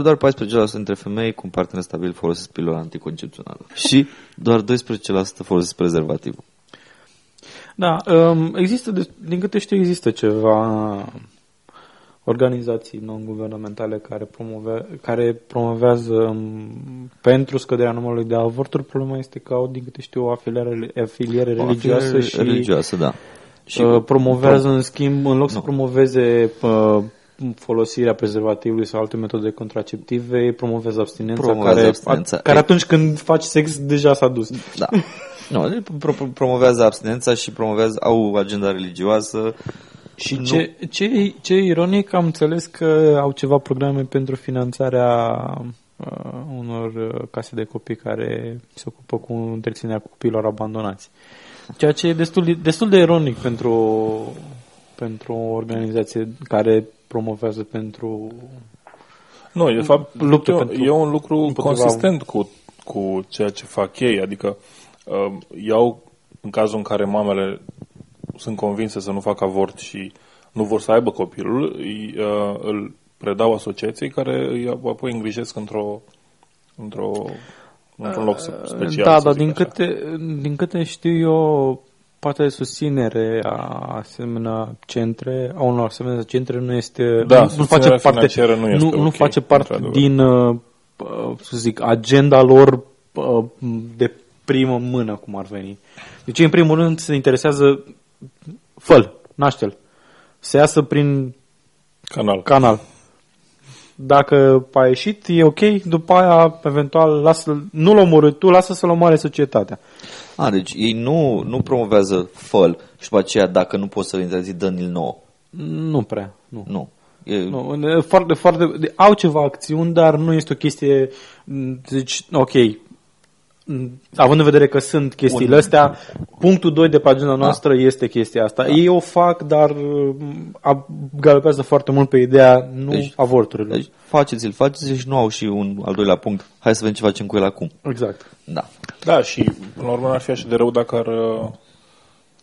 Doar 14% dintre femei cu un partener stabil folosesc pilula anticoncepțională. Și doar 12% folosesc prezervativul. Da, um, există, de, din câte știu, există ceva organizații non-guvernamentale care, promove, care promovează um, pentru scăderea numărului de avorturi. Problema este că au, din câte știu, o afiliere, afiliere religioasă Afiliere și religioasă, da. și uh, promovează, în schimb, în loc să Nu. promoveze uh, folosirea prezervativului sau alte metode contraceptive, promovează abstinența, Promovează care, abstinența. A, care atunci când faci sex deja s-a dus. Da. Nu, deci pro- pro- promovează abstinența și promovează, au agenda religioasă. Și Nu. ce, ce, ce ironic, am înțeles că au ceva programe pentru finanțarea uh, unor uh, case de copii care se ocupă cu întreținerea copiilor abandonați. Ceea ce e destul, de- destul de ironic pentru, pentru o organizație care promovează pentru... Nu, e, de fapt, Luptă e, pentru- e un lucru împotriva- consistent cu, cu ceea ce fac ei. Adică uh, iau, în cazul în care mamele sunt convinse să nu facă avort și nu vor să aibă copilul, îi, uh, îl predau asociației care îi apoi îngrijesc într-o, într-o, într-un loc special. da, să dar zic din așa. câte, din câte știu eu, partea de susținere a asemenea centre, a unor asemenea centre nu este, Da, nu, nu face susținerea parte, financiară nu este nu, nu ok, face parte într-adevăr. din, uh, uh, să zic, agenda lor uh, de primă mână, cum ar veni. Deci, în primul rând, se interesează făl, naște-l. Să iasă prin Canal. canal. Dacă a ieșit, e ok, după aia, eventual, lasă, nu-l omorâ tu, lasă să-l omoare societatea. A, deci ei nu, nu promovează făl și după aceea dacă nu poți să-l interzi, dă-l nouă. Nu prea, nu. Nu. E, Nu, în- foarte, foarte, de- au ceva acțiuni, dar nu este o chestie, m, deci, ok, m, având în vedere că sunt chestiile astea, punctul 2 de pagina noastră este chestia asta. Ei o fac, dar m, a- galopează foarte mult pe ideea nu Deci- avorturilor. Deci faceți-l, faceți și nu au și un al doilea punct. Hai să vedem ce facem cu el acum. Exact. Da. Da, și până la urmă n-ar fi așa de rău dacă ar, uh,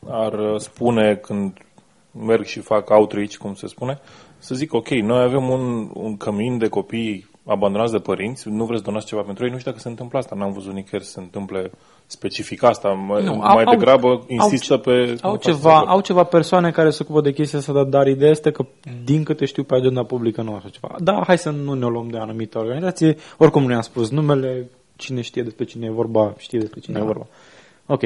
ar uh, spune când merg și fac outreach, cum se spune, să zic, ok, noi avem un, un cămin de copii abandonați de părinți, nu vreți să donați ceva pentru ei, nu știu dacă se întâmplă asta, n-am văzut nicăieri să se întâmple specific asta, mai, Nu, mai au- degrabă au- insistă au, pe... Au pe ceva, asta. au ceva persoane care se ocupă de chestia asta, dar, dar ideea este că, din câte știu pe agenda publică, nu așa ceva. Da, hai să nu ne luăm de anumită organizație. Oricum nu i-am spus numele, cine știe despre cine e vorba, știe despre cine Da. e vorba. Ok.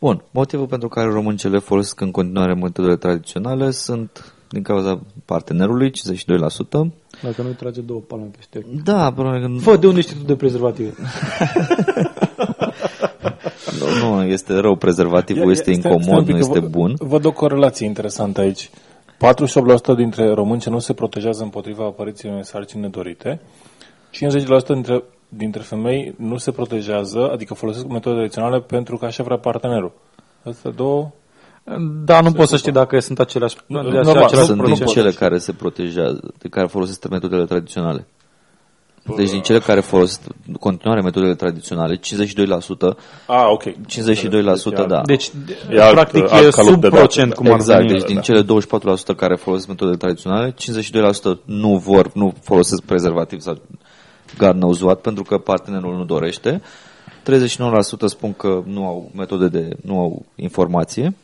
Bun, motivul pentru care româncele folosesc în continuare metodele tradiționale sunt din cauza partenerului, 52%. Dacă nu trage două palme peste ochi. Da, probabil că nu, Fă, de unde știi tu de prezervative? nu, nu este rău, prezervativul este stai- stai un incomod, pic, nu că este văd- bun. Văd o corelație interesantă aici. 48% dintre români ce nu se protejează împotriva apariției unei sarcini nedorite, 50% dintre, dintre femei nu se protejează, adică folosesc metode tradiționale pentru că așa vrea partenerul. Astea două... Da, nu poți să știi dacă sunt aceleași, Nu, de normal, același Sunt din procent. cele care se protejează, de care folosesc metodele tradiționale. Deci din cele care folosesc în continuare metodele tradiționale, 52%, Ah, ok. 52%, da. Deci, E alt- practic, alt e calup sub de date, procent, da. cum ar exact, veni. deci din da. cele 24% care folosesc metodele tradiționale, 52% nu vor, nu folosesc prezervativ sau God knows what, pentru că partenerul nu dorește. 39% spun că nu au metode de, nu au informație.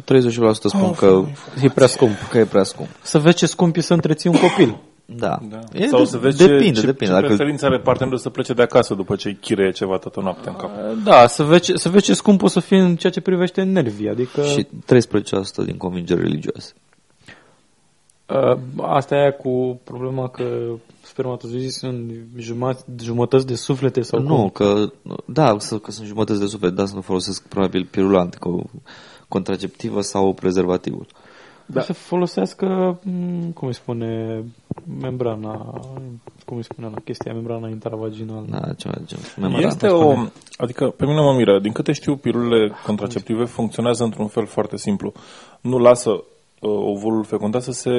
38% spun că, E prea scump. că e prea scump. Să vezi ce scump e să întreții un copil. Da. Da. E Sau de- să vezi depinde, ce, ce, depinde. ce Dacă, preferință are partenerul să plece de acasă după ce îi chirie ceva toată noaptea în cap. Da, să vezi, ce- să vezi ce scump o să fie în ceea ce privește nervii. Adică și 13% din convingeri religioase. uh, asta e cu problema că spermatozoizii sunt jumătăți, jumătăți de suflete sau Nu, cum? că, da, să- că sunt jumătăți de suflet, dar să nu folosesc probabil pirula antico- contraceptivă sau prezervativul. Da. Să folosească, m, cum îi spune, membrana, cum îi spune la chestia, membrana intervaginală. Da, ceva de genul. Membrana. Este o... Adică, pe mine mă miră. Din câte știu, pilulele contraceptive funcționează într-un fel foarte simplu. Nu lasă uh, ovulul fecundat să se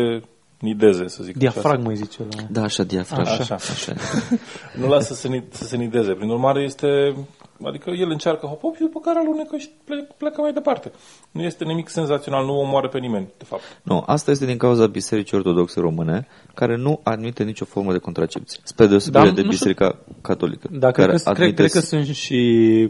nideze, să zic Diafragmă îi zice la... Da, așa, diafragma. Așa. așa. așa. Nu lasă să se, ni- să se nideze. Prin urmare, este... Adică el încearcă hop, hop și după care alunecă și ple- plecă mai departe. Nu este nimic senzațional, nu omoară pe nimeni, de fapt. Nu, asta este din cauza Bisericii Ortodoxe Române, care nu admite nicio formă de contracepție. Spre deosebire Da, de nu știu. Biserica Catolică. Da, care cred că, cred, admite cred că sunt și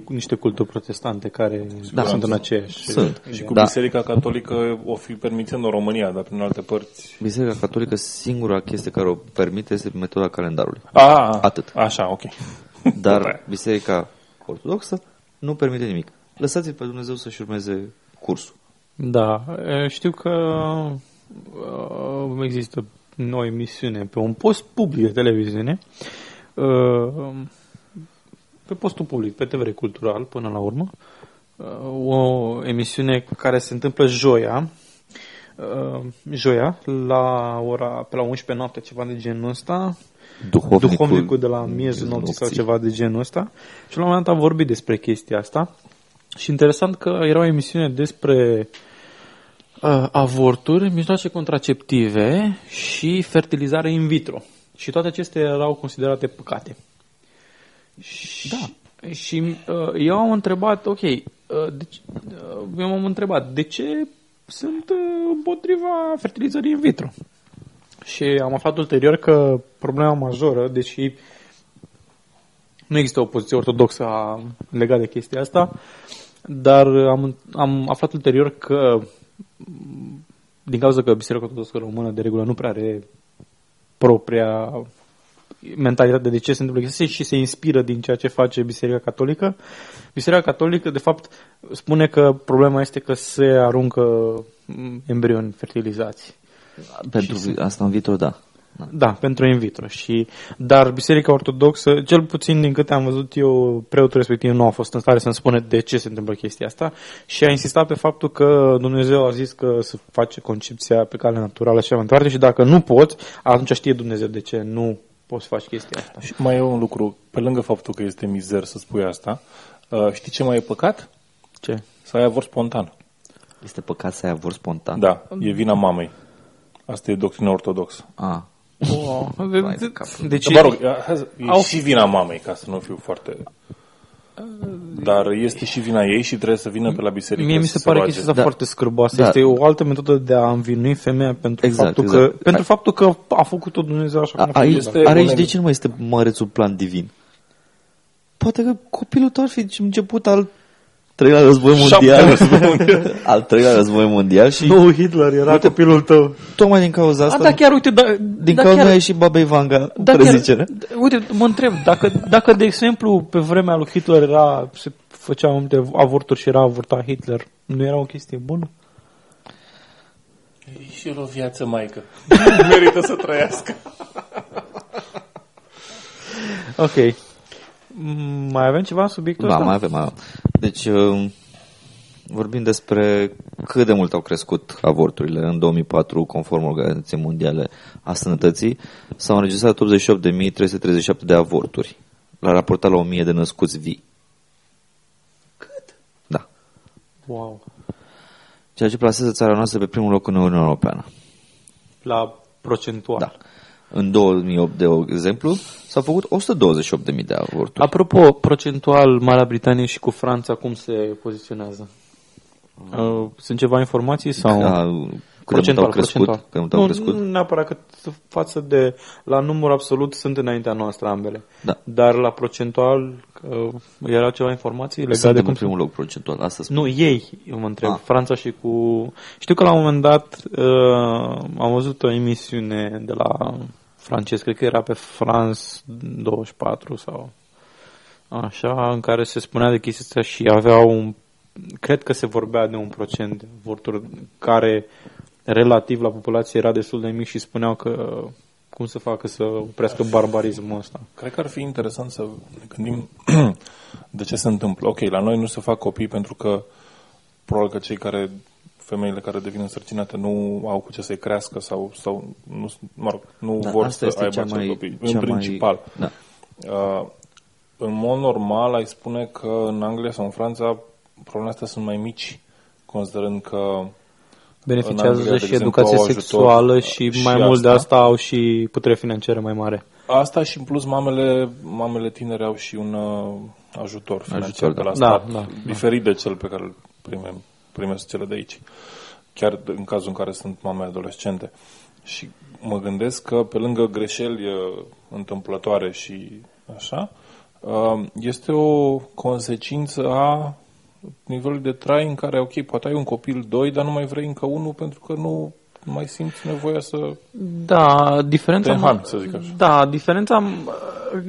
niște culturi protestante care da, sunt în aceeași. Sunt. Și cu Da. Biserica Catolică o fi permițând în România, dar prin alte părți... Biserica Catolică, singura chestie care o permite este metoda calendarului. A, Atât. Așa, ok. Dar Biserica Ortodoxă nu permite nimic. Lăsați-l pe Dumnezeu să-și urmeze cursul. Da, e, știu că uh, există o emisiune pe un post public de televiziune, uh, pe postul public, pe TVR Cultural, până la urmă, uh, o emisiune care se întâmplă joia, uh, joia, la ora, pe la 11 noapte, ceva de genul ăsta, Duhovnicul, duhovnicul de la miezul nopții sau ceva de genul ăsta. Și la un moment dat a vorbit despre chestia asta. Și interesant că era o emisiune despre uh, avorturi, mijloace contraceptive și fertilizare in vitro. Și toate acestea erau considerate păcate. Și, da. Și uh, eu am întrebat, ok, uh, deci, uh, eu m-am întrebat, de ce sunt uh, împotriva fertilizării in vitro? Și am aflat ulterior că problema majoră, deși nu există o poziție ortodoxă a- legată de chestia asta, dar am, am aflat ulterior că m, din cauza că Biserica Ortodoxă Română de regulă nu prea are propria mentalitate de ce se întâmplă chestia și se inspiră din ceea ce face Biserica Catolică. Biserica Catolică, de fapt, spune că problema este că se aruncă m, embrioni fertilizați. Pentru asta în viitor, da. Da, pentru in vitro. Și, dar Biserica Ortodoxă, cel puțin din câte am văzut eu, preotul respectiv nu a fost în stare să-mi spună de ce se întâmplă chestia asta și a insistat pe faptul că Dumnezeu a zis că se face concepția pe cale naturală și așa mai departe și dacă nu poți, atunci știe Dumnezeu de ce nu poți să faci chestia asta. Și mai e un lucru, pe lângă faptul că este mizer să spui asta, uh, știi ce mai e păcat? Ce? Să ai avort spontan. Este păcat să ai avort spontan. Da, e vina mamei. Asta e doctrina ortodoxă. Ah, Wow. Vai de capul. Deci, Mă rog, hai să- e Au- și vina mamei, ca să nu fiu foarte... Dar este și vina ei și trebuie să vină pe la biserică Mie mi să se pare roage. chestia asta Da. foarte scârboasă. Da. Este o altă metodă de a învinui femeia pentru, Exact, faptul, exact. Că, pentru faptul că a făcut-o Dumnezeu așa cum a A, aici, făcut. Este are aici un- de ce nu mai este mărețul plan divin? Poate că copilul tău ar fi început al treilea război Șaptea mondial. război mondial. al treilea război mondial și Nu, Hitler era Uite, copilul tău. tocmai din cauza A, asta, da, chiar, uite, da, din da, cauza chiar, nu a ieșit Baba Ivanga da, da, chiar, prezicere. uite, mă întreb, dacă, dacă, de exemplu, pe vremea lui Hitler era, se făceau multe avorturi și era avortat Hitler, nu era o chestie bună? E și el o viață, maică. Merită să trăiască. Ok. Mm, Mai avem ceva în subiectul Da, ăsta? mai avem, mai avem. Deci, um, vorbim despre cât de mult au crescut avorturile. În 2004, conform Organizației Mondiale a Sănătății, s-au înregistrat 88.337 de avorturi, la raportat la 1.000 de născuți vii. Cât? Da. Wow. Ceea ce plasează țara noastră pe primul loc în Uniunea Europeană. La procentual. Da. În 2008, de exemplu, s-au făcut 128.000 de avorturi. Apropo, procentual Marea Britanie și cu Franța cum se poziționează? Uh, sunt ceva informații sau... Da, cât de mult au crescut, cât de mult au nu, crescut. Nu neapărat că față de... La număr absolut sunt înaintea noastră ambele. Da. Dar la procentual uh, era ceva informații legate de Suntem cum în primul loc procentual, asta spun. Nu, ei, eu mă întreb. Ah. Franța și cu... Știu că la un moment dat uh, am văzut o emisiune de la francez, cred că era pe France 24 sau așa, în care se spunea de chestia asta și aveau un... Cred că se vorbea de un procent de avorturi care relativ la populație era destul de mic și spuneau că cum să facă să oprească barbarismul ăsta. Cred că ar fi interesant să ne gândim de ce se întâmplă. Ok, la noi nu se fac copii pentru că probabil că cei care, femeile care devin însărcinate nu au cu ce să-i crească sau, sau nu, mă rog, nu Da, vor asta să este aibă cea acel mai- copii. cea În mai- principal. da. Uh, în mod normal, ai spune că în Anglia sau în Franța problemele astea sunt mai mici, considerând că În Beneficiază Anglia, de și exemplu, educație au ajutor, sexuală și, și mai mult de asta. asta au și putere financiară mai mare. Asta și în plus mamele, mamele tinere au și un uh, ajutor financiar Ajutor, de da. la Da, stat, da, diferit de cel pe care îl primim, primesc cele de aici. Chiar în cazul în care sunt mame adolescente. Și mă gândesc că pe lângă greșeli uh, întâmplătoare și așa, uh, este o consecință a nivelului de trai în care, ok, poate ai un copil, doi, dar nu mai vrei încă unul pentru că nu mai simți nevoia să... Da, diferența... Te înhami, să zic așa. Da, diferența...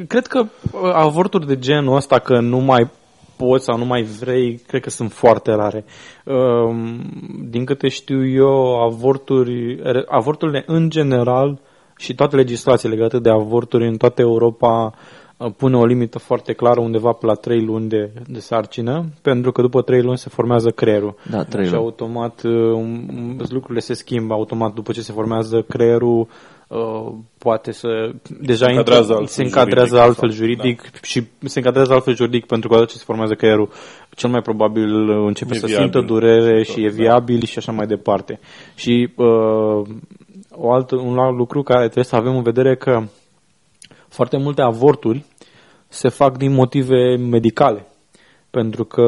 Cred că uh, avorturi de genul ăsta, că nu mai poți sau nu mai vrei, cred că sunt foarte rare. Um, Din câte știu eu, avorturi, avorturile în general și toate legislațiile legate de avorturi în toată Europa uh, pune o limită foarte clară undeva pe la 3 luni de, de sarcină, pentru că după 3 luni se formează creierul. Da, trei și luni. automat uh, um, lucrurile se schimbă automat după ce se formează creierul uh, poate să deja Se încadrează intră- altfel se încadrează juridic altfel sau- juridic și se încadrează altfel juridic pentru că odată ce se formează creierul cel mai probabil uh, începe E să viabil. simtă durere Și și tot, e da. viabil și așa mai departe. Și uh, o altă, un alt lucru care trebuie să avem în vedere că foarte multe avorturi se fac din motive medicale. Pentru că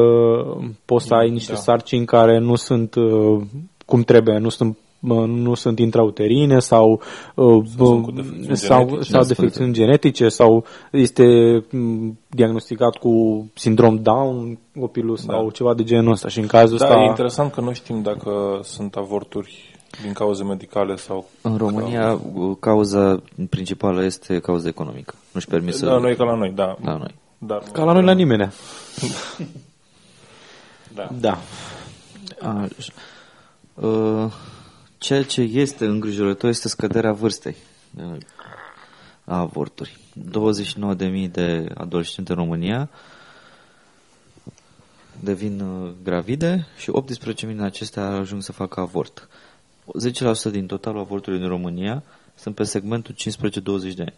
poți să ai niște Da. sarcini care nu sunt uh, cum trebuie, nu sunt uh, nu sunt intrauterine sau uh, sunt cu uh, defecțiuni sau, genetice. sau Da, defecțiuni genetice sau este mm, diagnosticat cu sindrom Down copilul sau Da. ceva de genul ăsta și în cazul Da, ăsta e interesant că nu știm dacă sunt avorturi din cauze medicale sau... În România, cauza principală este cauza economică. Nu-și permis să... Da, nu e ca la noi, da. La noi. Dar, ca la noi la nimeni. Da. Da. Așa. Uh, Ceea ce este îngrijorător este scăderea vârstei a avorturi. 29.000 de adolescente în România devin uh, gravide și 18.000 din acestea ajung să facă avort. 10% din totalul avorturilor din România sunt pe segmentul 15-20 de ani.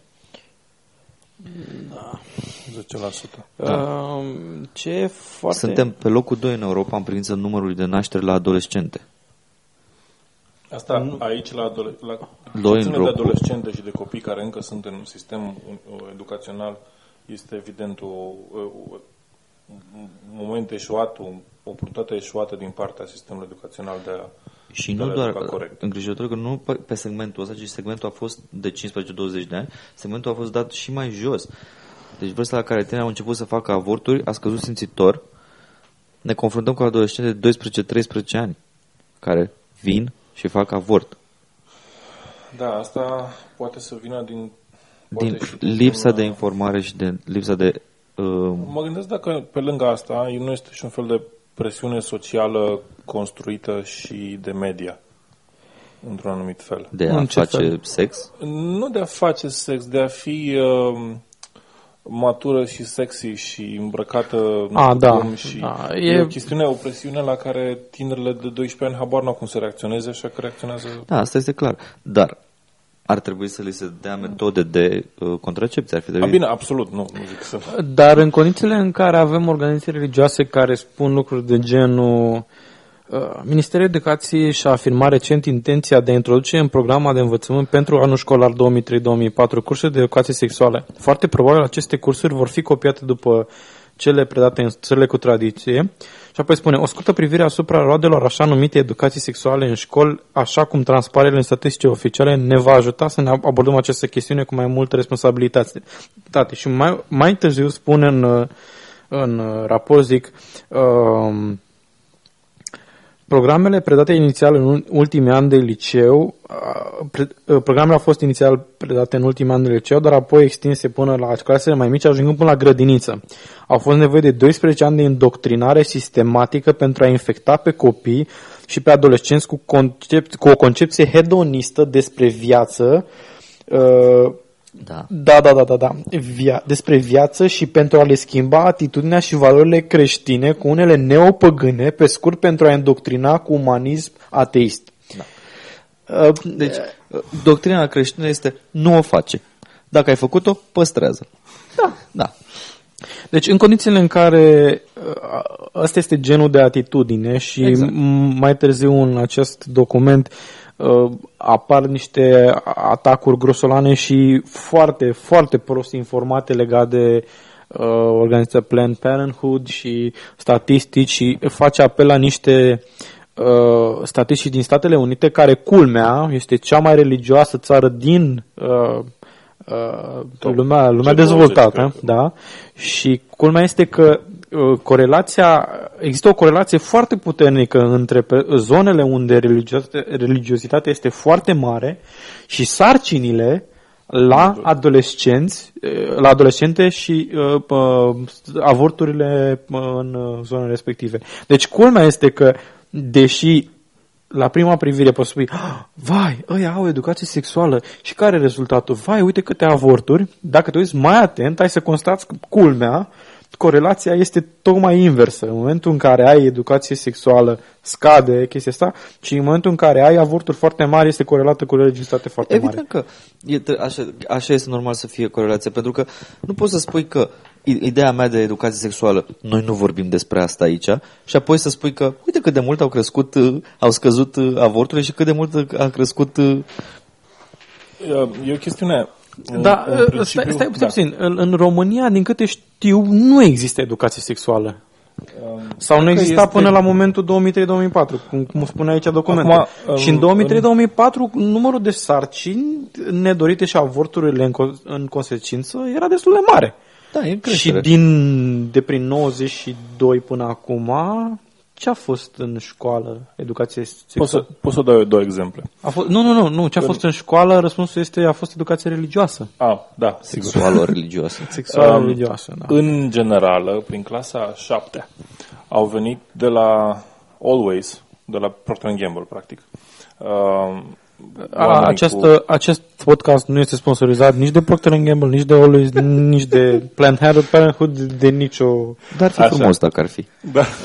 10%. Uh, ce e foarte... Suntem pe locul 2 în Europa în privința numărului de nașteri la adolescente. Asta aici la, adole- la Doi ce ține în de bloc. adolescente și de copii care încă sunt în sistem uh, educațional este evident o, o, o- un moment eșuat, o oportunitate eșuată din partea sistemului educațional de a Și de a nu le doar educa corect. îngrijorător că nu pe, pe segmentul ăsta, ci segmentul a fost de 15-20 de ani, segmentul a fost dat și mai jos. Deci vârsta la care tinerii au început să facă avorturi a scăzut simțitor. Ne confruntăm cu adolescente de 12-13 ani care vin și fac avort. Da, asta poate să vină din... Din poate și lipsa un, de uh, informare și de lipsa de... Uh, Mă gândesc dacă pe lângă asta nu este și un fel de presiune socială construită și de media, într-un anumit fel. de a În ce face fel? sex. Nu de a face sex, de a fi uh, matură și sexy și îmbrăcată A, în da, cum și da, e... e- o chestiune, o presiune la care tinerile de 12 ani habar n-au cum să reacționeze, așa că reacționează Da, asta este clar. Dar ar trebui să li se dea metode de uh, contracepție. Ar fi A, trebuit bine, absolut, nu, nu zic să... Dar în condițiile în care avem organizații religioase care spun lucruri de genul uh, Ministerul Educației și-a afirmat recent intenția de a introduce în programa de învățământ pentru anul școlar 2003-2004 cursuri de educație sexuală. Foarte probabil aceste cursuri vor fi copiate după cele predate în țările cu tradiție. Și apoi spune, o scurtă privire asupra roadelor așa numite educații sexuale în școli, așa cum transpare în statistice oficiale, ne va ajuta să ne abordăm această chestiune cu mai multă responsabilitate. Tate. Și mai, mai târziu spune în, uh, în uh, raport, zic, um, Programele predate inițial în ultimii ani de liceu, uh, pre- uh, programele au fost inițial predate în ultimii ani de liceu, dar apoi extinse până la clasele mai mici, ajungând până la grădiniță. Au fost nevoie de 12 ani de indoctrinare sistematică pentru a infecta pe copii și pe adolescenți cu, concept, cu o concepție hedonistă despre viață, uh, Da. da, da, da, da, da. Via- despre viață și pentru a le schimba atitudinea și valorile creștine cu unele neopăgâne, pe scurt pentru a îndoctrina cu umanism ateist. Da. Uh, Deci, uh, doctrina creștină este nu o face. Dacă ai făcut-o, păstrează. Da. Da. Deci, în condițiile în care uh, ăsta este genul de atitudine și Exact. m- mai târziu în acest document uh, apar niște atacuri grosolane și foarte, foarte prost informate legate de uh, organizația Planned Parenthood și statistici și face apel la niște uh, statistici din Statele Unite care, culmea, este cea mai religioasă țară din uh, uh, Top. lumea, lumea G20, dezvoltată, cred că. da? Și culmea este că uh, corelația, există o corelație foarte puternică între pe- zonele unde religiozitate- religiozitatea este foarte mare și sarcinile la adolescenți, uh, la adolescente și uh, uh, avorturile uh, în uh, zonele respective. Deci culmea este că, deși la prima privire poți spui, "Ah, vai, ăia au educație sexuală și care e rezultatul? Vai, uite câte avorturi. Dacă te uiți mai atent, ai să constați că culmea, corelația este tocmai inversă. În momentul în care ai educație sexuală, scade chestia asta și în momentul în care ai avorturi foarte mari, este corelată cu religiozitate foarte mare. Evident că e, tre- așa, așa este normal să fie corelația, pentru că nu poți să spui că i- ideea mea de educație sexuală, noi nu vorbim despre asta aici, și apoi să spui că uite cât de mult au crescut, uh, au scăzut uh, avorturile și cât de mult a crescut uh, E o chestiune... un- Da, un stai, principiu- stai, stai da. puțin. În, în România, din câte știu, nu există educație sexuală. Sau nu Cred că exista este- până la momentul 2003-2004, cum, cum spune aici documentul. Acum, și în în- 2003-2004 numărul de sarcini nedorite și avorturile în, co- în consecință era destul de mare. da, e în Și creștere. din, de prin 92 până acum, ce a fost în școală educație Pot sexuală? să, pot să dau eu două exemple. A fost, nu, nu, nu, nu, ce a fost în școală, răspunsul este a fost educație religioasă. Ah, da, sigur. Sexuală religioasă. Sexuală Um, religioasă, da. În general, prin clasa a șaptea, au venit de la Always de la Procter Gamble, practic. Uh, A, oamenii acest, cu- acest podcast nu este sponsorizat nici de Procter Gamble, nici de Always, nici de Planned Parenthood, de nicio... Dar ar fi Așa. frumos dacă ar fi. Da.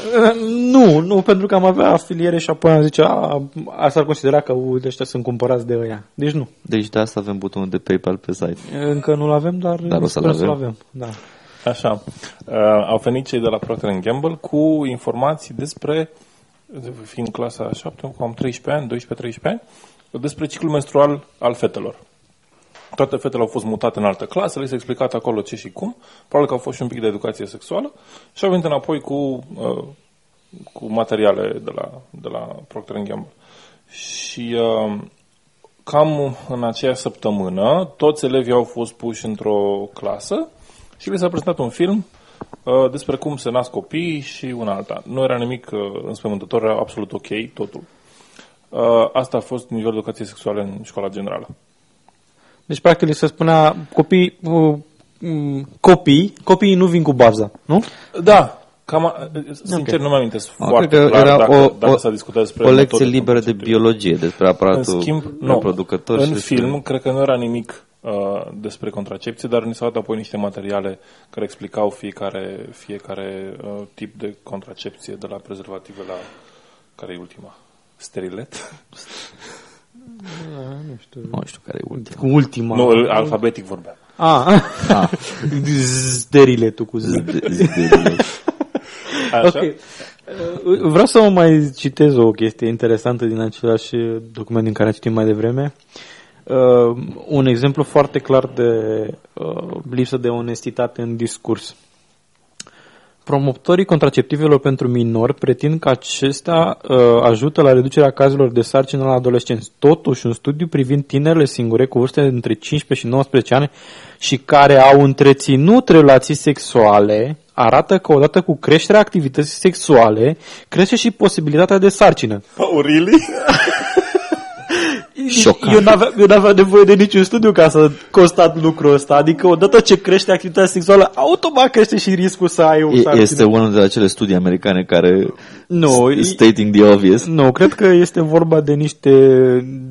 Nu, nu, pentru că am avea afiliere și apoi am zice, a, asta ar considera că uite, ăștia sunt cumpărați de ăia. Deci nu. Deci de asta avem butonul de PayPal pe site. Încă nu-l avem, dar, Dar o să-l sper avem. avem. Da. Așa. Uh, au venit cei de la Procter Gamble cu informații despre, fiind clasa 7, cu am 13 ani, 12-13 ani, despre ciclul menstrual al fetelor. Toate fetele au fost mutate în altă clasă, le s-a explicat acolo ce și cum. Probabil că au fost și un pic de educație sexuală și au venit înapoi cu, uh, cu materiale de la, de la Procter Gamble. Și uh, cam în aceeași săptămână, toți elevii au fost puși într-o clasă și li s-a prezentat un film uh, despre cum se nasc copii și una alta. Nu era nimic uh, înspăimântător, era absolut ok totul. Uh, asta a fost nivelul de educație sexuală în școala generală. Deci, practic, li se spunea copii, uh, mm, copii, copiii nu vin cu barza, nu? Da, cam, a- sincer Ok. nu mi-am amintesc Ah, foarte cred că clar era dacă, o, dacă o, s-a discutat despre o lecție metode liberă de contraceptive. biologie, despre În aparatul schimb, nu, reproducător. și în despre- film cred că nu era nimic uh, despre contracepție, dar ni s-au dat apoi niște materiale care explicau fiecare, fiecare uh, tip de contracepție, de la prezervative la care e ultima? Sterilet? Nu știu. Nu știu care e ultima. Cu ultima. Nu, alfabetic vorbeam. Ah, Ah, sterile tu cu z. Așa? Ok. Uh, Vreau să vă mai citez o chestie interesantă din același document din care citim mai devreme. Uh, un exemplu foarte clar de uh, lipsă de onestitate în discurs. Promotorii contraceptivelor pentru minori pretind că acestea uh, ajută la reducerea cazurilor de sarcină la adolescenți. Totuși, un studiu privind tinerile singure cu vârste de între 15 și 19 ani și care au întreținut relații sexuale arată că odată cu creșterea activității sexuale crește și posibilitatea de sarcină. Oh, really? Șocant. Eu n-aveam, eu n-aveam nevoie de niciun studiu ca să constat lucrul ăsta. Adică odată ce crește activitatea sexuală, automat crește și riscul să ai o E- sarcină. Este unul de acele studii americane care Nu, e- stating the obvious. Nu, cred că este vorba de niște,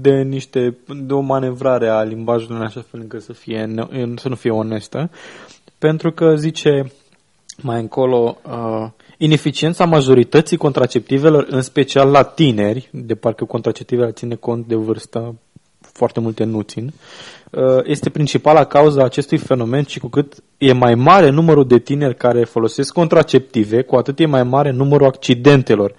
de niște, de o manevrare a limbajului în așa fel încât să, fie, ne- să nu fie onestă. Pentru că zice mai încolo, uh, ineficiența majorității contraceptivelor, în special la tineri, de parcă contraceptivele ține cont de vârstă, foarte multe nu țin, uh, este principala cauza acestui fenomen și cu cât e mai mare numărul de tineri care folosesc contraceptive, cu atât e mai mare numărul accidentelor,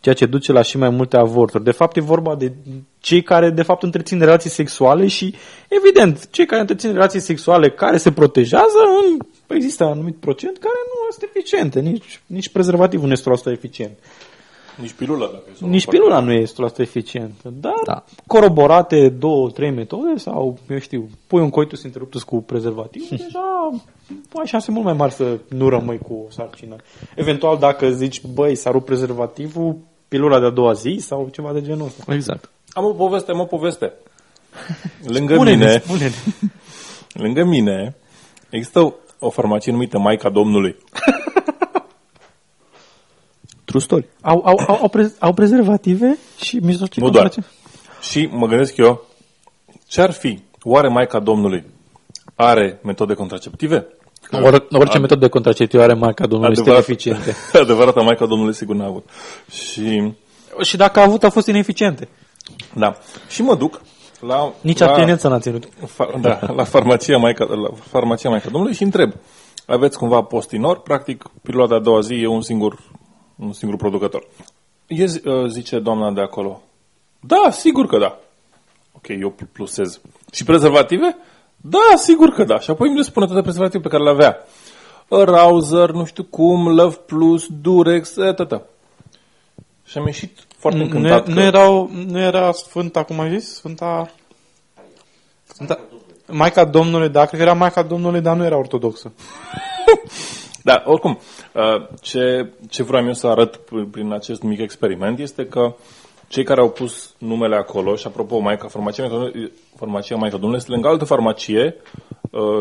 ceea ce duce la și mai multe avorturi. De fapt, e vorba de cei care, de fapt, întrețin relații sexuale și, evident, cei care întrețin relații sexuale care se protejează, în, există un anumit procent care nu este eficiente, nici, nici prezervativul nu este 100% eficient. Nici pilula, dacă e să o Nici luăm pilula nu este 100% eficientă, dar da. Da. coroborate două, trei metode sau, eu știu, pui un coitus interruptus cu prezervativ, deja ai șanse mult mai mari să nu rămâi cu o sarcină. Eventual, dacă zici, băi, s-a rupt prezervativul, pilula de-a doua zi sau ceva de genul ăsta. Exact. Am o poveste, am o poveste. Lângă Spune-ne, mine, spune-ne. lângă mine, există o, o farmacie numită Maica Domnului. True story. Au, au, au, au, prez, au prezervative și mijlocii Nu doar. contraceptive? Și mă gândesc eu, ce ar fi? Oare Maica Domnului are metode contraceptive? Or, orice metodă de contraceptiv are marca domnului este Adevărat- eficiente. Adevărata Maica Domnului sigur n-a avut. Și, Și dacă a avut, a fost ineficiente. da. Și mă duc la... Nici la, abstinență n-a ținut. Fa- da, la farmacia Maica, la farmacia Maica Domnului și întreb. Aveți cumva postinor? Practic, pilula de a doua zi e un singur, un singur producător. E, zi- uh, zice doamna de acolo. Da, sigur că da. Ok, eu pl- plusez. Și prezervative? Da, sigur că da. Și apoi îmi le spune toate prezervative pe care le avea. Rouser, nu știu cum, Love Plus, Durex, etc. Și am ieșit foarte Nu, încântat. nu, că- erau, nu era Sfânta, cum ai zis? Sfânta... Sfânta... Maica Domnului, da, cred că era Maica Domnului, dar nu era ortodoxă. Da, oricum, uh, ce, ce vreau eu să arăt p- prin acest mic experiment este că cei care au pus numele acolo, și apropo, Maica, farmacia, Maica, farmacia Maica Domnului, este lângă altă farmacie uh,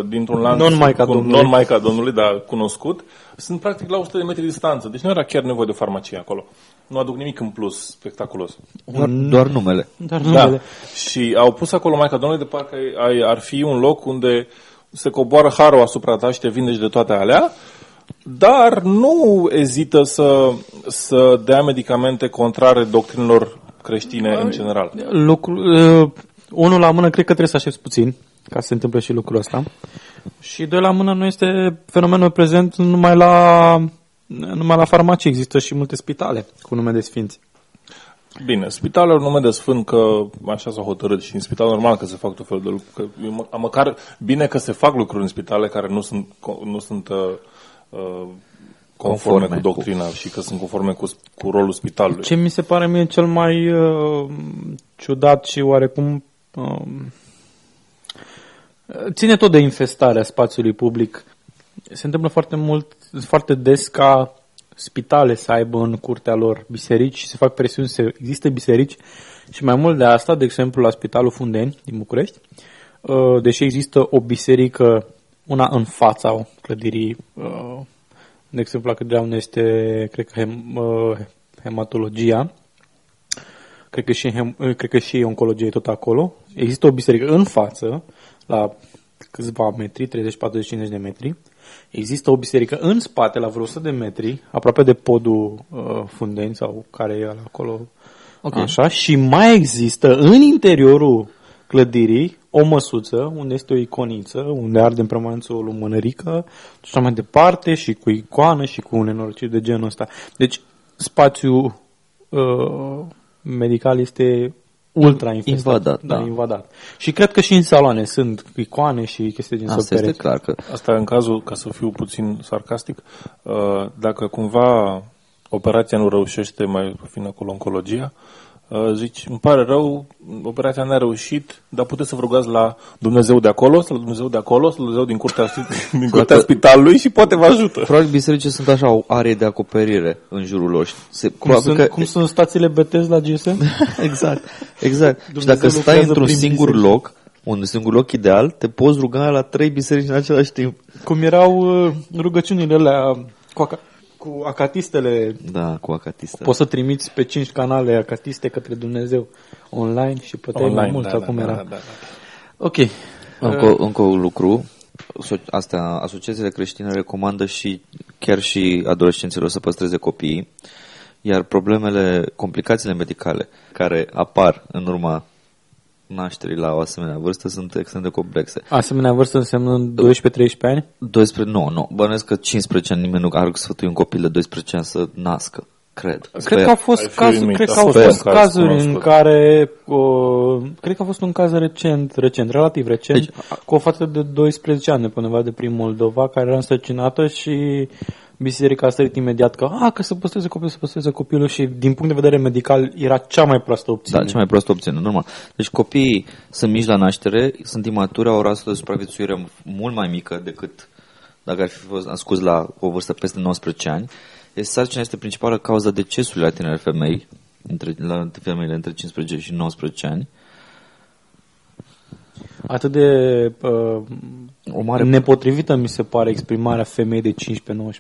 dintr-un lanț Non-Maica cu- Domnului. non-Maica Domnului, dar cunoscut, sunt practic la 100 de metri distanță. Deci nu era chiar nevoie de farmacie acolo. Nu aduc nimic în plus spectaculos. Doar, doar numele. Dar Da. numele. Și au pus acolo Maica Domnului de parcă ai, ar fi un loc unde se coboară harul asupra ta și te vindeci de toate alea, dar nu ezită să, să dea medicamente contrare doctrinilor creștine în general. Lucru, uh, unul la mână, cred că trebuie să aștepți puțin ca să se întâmple și lucrul ăsta. Și doi la mână nu este fenomenul prezent numai la, numai la farmacie. Există și multe spitale cu nume de sfinți. Bine, spitalul nume de sfânt că așa s-a hotărât și în spital normal că se fac tot felul de lucruri. Că, e mă- măcar bine că se fac lucruri în spitale care nu sunt, co- nu sunt uh, uh, conforme, Conforme cu cu- doctrina și că sunt conforme cu, cu rolul spitalului. Ce mi se pare mie cel mai uh, ciudat și oarecum uh, ține tot de infestarea spațiului public. Se întâmplă foarte mult, foarte des ca spitale să aibă în curtea lor biserici și se fac presiuni să există biserici și mai mult de asta, de exemplu la Spitalul Fundeni din București, uh, deși există o biserică, una în fața clădirii, uh, de exemplu la clădirea unde este, cred că, hem, uh, hematologia, cred că, și, hem, uh, cred că și oncologie e tot acolo. Există o biserică în față, la câțiva metri, 30, 40, 50 de metri. Există o biserică în spate, la vreo 100 de metri, aproape de podul uh, Fundeni sau care e ăla acolo. Ok. Așa. Și mai există în interiorul clădirii o măsuță unde este o iconiță, unde arde în permanență o lumânărică și așa mai departe și cu icoană și cu un nenorociri de genul ăsta. Deci spațiul uh, medical este ultra infestat. Invadat, da, da. invadat. Și cred că și în saloane sunt icoane și chestii din Asta este clar că Asta în cazul, ca să fiu puțin sarcastic, uh, dacă cumva operația nu reușește, mai fiind acolo oncologia, uh, zici, îmi pare rău, operația n-a reușit, dar puteți să vă rugați la Dumnezeu de acolo, sau la Dumnezeu de acolo, sau la Dumnezeu din curtea, din curtea spitalului și poate vă ajută. probabil bisericile sunt așa o arie de acoperire în jurul lor. Se, Cum, probabil sunt, că, cum sunt stațiile BTS la GSM? exact, exact. și Dumnezeu dacă stai lucrează într-un prin singur biserici. loc, un singur loc ideal, te poți ruga la trei biserici în același timp. cum erau uh, rugăciunile alea cu, aca- cu acatistele Da, cu acatista. Poți să trimiți pe 5 canale acatiste către Dumnezeu online și plăteai mai Online, mult da, acum da, era. da, da, da. Ok. Încă, încă un lucru, so- astea, asociațiile creștine recomandă și chiar și adolescenților să păstreze copiii, iar problemele, complicațiile medicale care apar în urma nașterii la o asemenea vârstă sunt extrem de complexe. Asemenea vârstă înseamnă 12-13 ani? 12, nu, nu, bănesc că 15 ani nimeni nu ar sfătui un copil de 12 ani să nască, cred. Cred că au fost Ai fi cazuri, uimit, cred a că au fost fost un caz cazuri în cunoscut. care uh, cred că a fost un caz recent, recent, relativ recent, Deci, cu o fată de 12 ani de pe undeva de prin Moldova care era însărcinată și biserica a sărit imediat că, a, că să păstreze copilul, să păstreze copilul și din punct de vedere medical era cea mai proastă opțiune. Da, cea mai proastă opțiune, normal. Deci copiii sunt mici la naștere, sunt imaturi, au o rasă de supraviețuire mult mai mică decât dacă ar fi fost născuți la o vârstă peste 19 ani. Deci sarcina este principală cauza decesului la tineri femei, între, la femeile între 15 și 19 ani. Atât de uh, O mare... nepotrivită mi se pare exprimarea femei de 15-19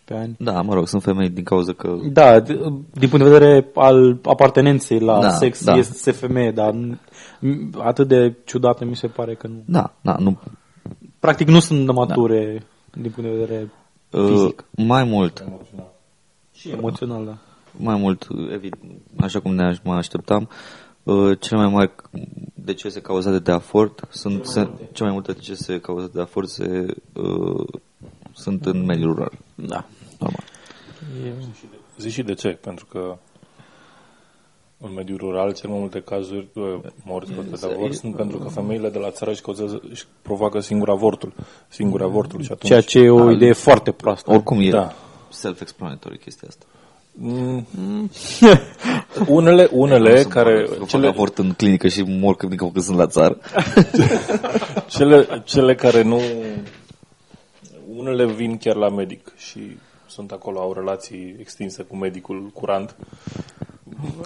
ani. Da, mă rog, sunt femei din cauza că... Da, d- din punct de vedere al apartenenței la Da, sex, da. este femeie, dar m- atât de ciudată mi se pare că nu. Da, da, nu... Practic nu sunt mature din punct de vedere Uh, fizic mai mult, și emoțional, da. mai mult, evident, așa cum ne mă așteptam, uh, cele mai mari decese cauzate de afort sunt se, cele mai multe decese cauzate de afort se, uh, sunt în mediul rural. Da. Normal. E... Zici și de ce? Pentru că în mediul rural, cel mai multe cazuri uh, morți cauzate de avort sunt pentru că femeile de la țară își, cauzează, își provoacă singur avortul. Singur avortul și atunci... Ceea ce e o idee foarte proastă. Oricum e Da. self-explanatory chestia asta. Mm, unele, unele care... Cele... Fac Cele, avort în clinică și mor când, când sunt la țară. cele, cele care nu... Unele vin chiar la medic și sunt acolo, au relații extinse cu medicul curant.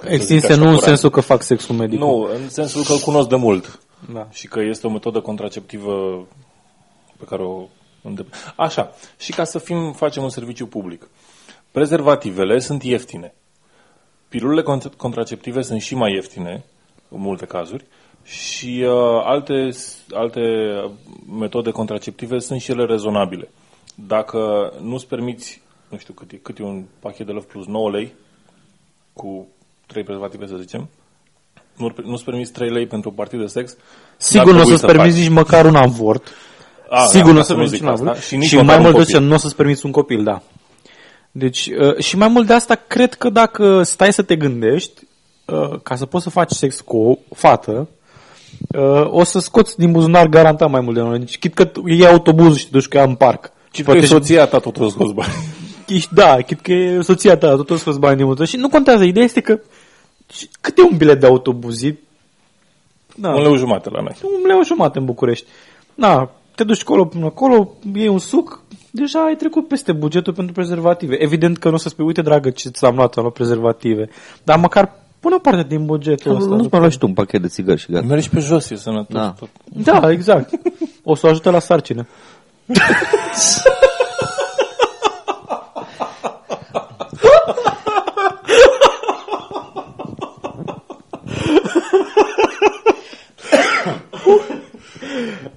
Extinse așa, nu în curant. sensul că fac sex cu medicul. Nu, în sensul că îl cunosc de mult Da. și că este o metodă contraceptivă pe care o îndep- Așa, și ca să fim, facem un serviciu public. Prezervativele sunt ieftine. Pilulele cont- contraceptive sunt și mai ieftine, în multe cazuri, și uh, alte, alte metode contraceptive sunt și ele rezonabile. Dacă nu-ți permiți, nu știu cât e, cât e un pachet de Love Plus, 9 lei, cu 3 prezervative să zicem, nu, nu-ți permiți 3 lei pentru un partid de sex, Sigur n-ar nu o trebui să-ți permiți faci. nici măcar un avort. A, Sigur da, nu o ca să nu permiți zic un asta. avort. Și, nici Și măcar mai un mult de copil. ce, nu o să-ți permiți un copil, da. Deci, uh, și mai mult de asta, cred că dacă stai să te gândești, uh, ca să poți să faci sex cu o fată, uh, o să scoți din buzunar garantat mai mult de unul. Deci, chit că iei autobuzul și te duci cu ea în parc. Și că e soția ta tot o scos bani. Ești- Da, chit că e soția ta, tot o să bani din multă. Și nu contează, ideea este că și cât e un bilet de autobuz? E- Da, Un leu jumate la noi. un leu jumate în București. Da, te duci acolo până acolo, iei un suc, deja ai trecut peste bugetul pentru prezervative. Evident că nu o să spui, uite dragă, ce ți-am luat, am luat prezervative. Dar măcar pune o parte din bugetul ăsta. Nu-ți mai lași tu un pachet de țigări și gata. Mergi pe jos, e sănătos. Da. Tot. Da, exact. O să o ajute la sarcină.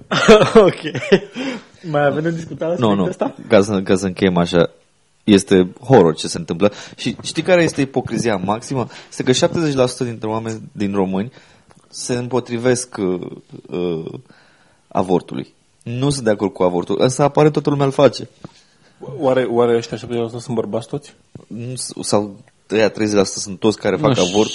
ok. Mai avem de discutat Nu, nu, asta? ca să, ca să încheiem așa, este horror ce se întâmplă. Și știi care este ipocrizia maximă? Este că 70% dintre oameni din români se împotrivesc uh, uh, avortului. Nu sunt de acord cu avortul. Însă apare toată lumea îl face. Oare, oare ăștia 70% sunt bărbați toți? Nu s- Sau ăia 30% sunt toți care fac Nu, avort.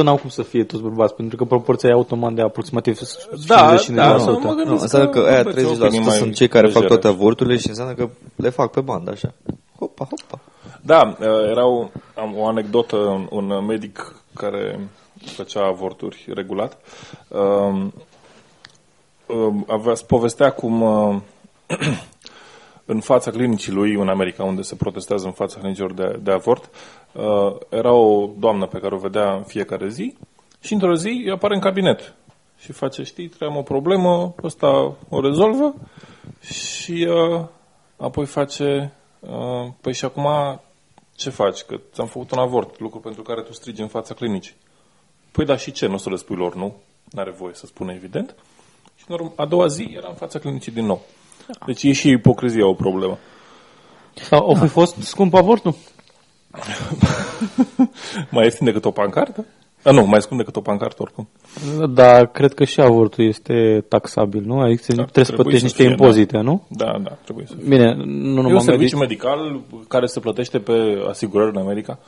70% n-au cum să fie toți bărbați, pentru că proporția e automat de aproximativ 50-50%. da, Nu, mă gândesc nu, înseamnă că aia aveți 30% opinii mai sunt cei care fac legere. toate avorturile și înseamnă că le fac pe bandă, așa. Hopa, hopa. Da, uh, era o, am o anecdotă, un, un medic care făcea avorturi regulat, um, um, avea, povestea cum uh, în fața clinicii lui în America, unde se protestează în fața clinicilor de, de avort, uh, era o doamnă pe care o vedea în fiecare zi și într-o zi îi apare în cabinet și face, știi, trebuie o problemă, ăsta o rezolvă și uh, apoi face, uh, păi și acum ce faci? Că ți-am făcut un avort, lucru pentru care tu strigi în fața clinicii. Păi da, și ce? Nu o să le spui lor, nu? N-are voie să spună, evident. Și în urmă, a doua zi era în fața clinicii din nou. Deci e și ipocrizia o problemă. Sau o fi fost scump avortul? mai ieftin decât o pancartă? A, nu, mai scump decât o pancartă oricum. Da, cred că și avortul este taxabil, nu? Adică trebuie să trebuie plătești să niște fie, impozite, nu? Da, da, trebuie să fie. Bine, nu E un numai serviciu medic. medical care se plătește pe asigurări în America.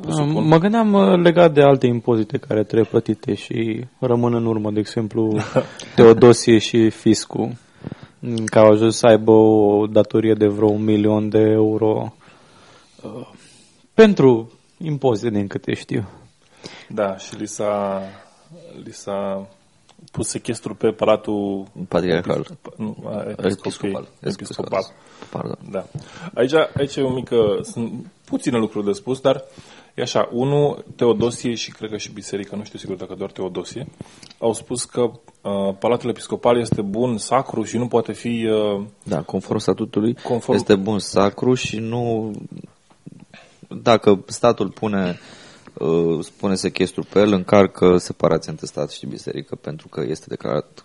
presupun. Mă gândeam uh, legat de alte impozite care trebuie plătite și rămân în urmă, de exemplu, Teodosie și Fiscu, m, care au ajuns să aibă o datorie de vreo un milion de euro uh, pentru impozite, din câte știu. Da, și li s-a, li s-a pus sechestru pe palatul Patriarcal. nu, a, Episcopal. episcopal. episcopal. Pardon. Da. Aici, aici e o mică, sunt puține lucruri de spus, dar e așa, unul, Teodosie și cred că și biserica, nu știu sigur dacă doar Teodosie, au spus că uh, Palatul Episcopal este bun, sacru și nu poate fi... Uh, Da, conform statutului, Conform- conform... este bun sacru și nu... Dacă statul pune, uh, spune sechestru pe el, încarcă separația între stat și biserică, pentru că este declarat...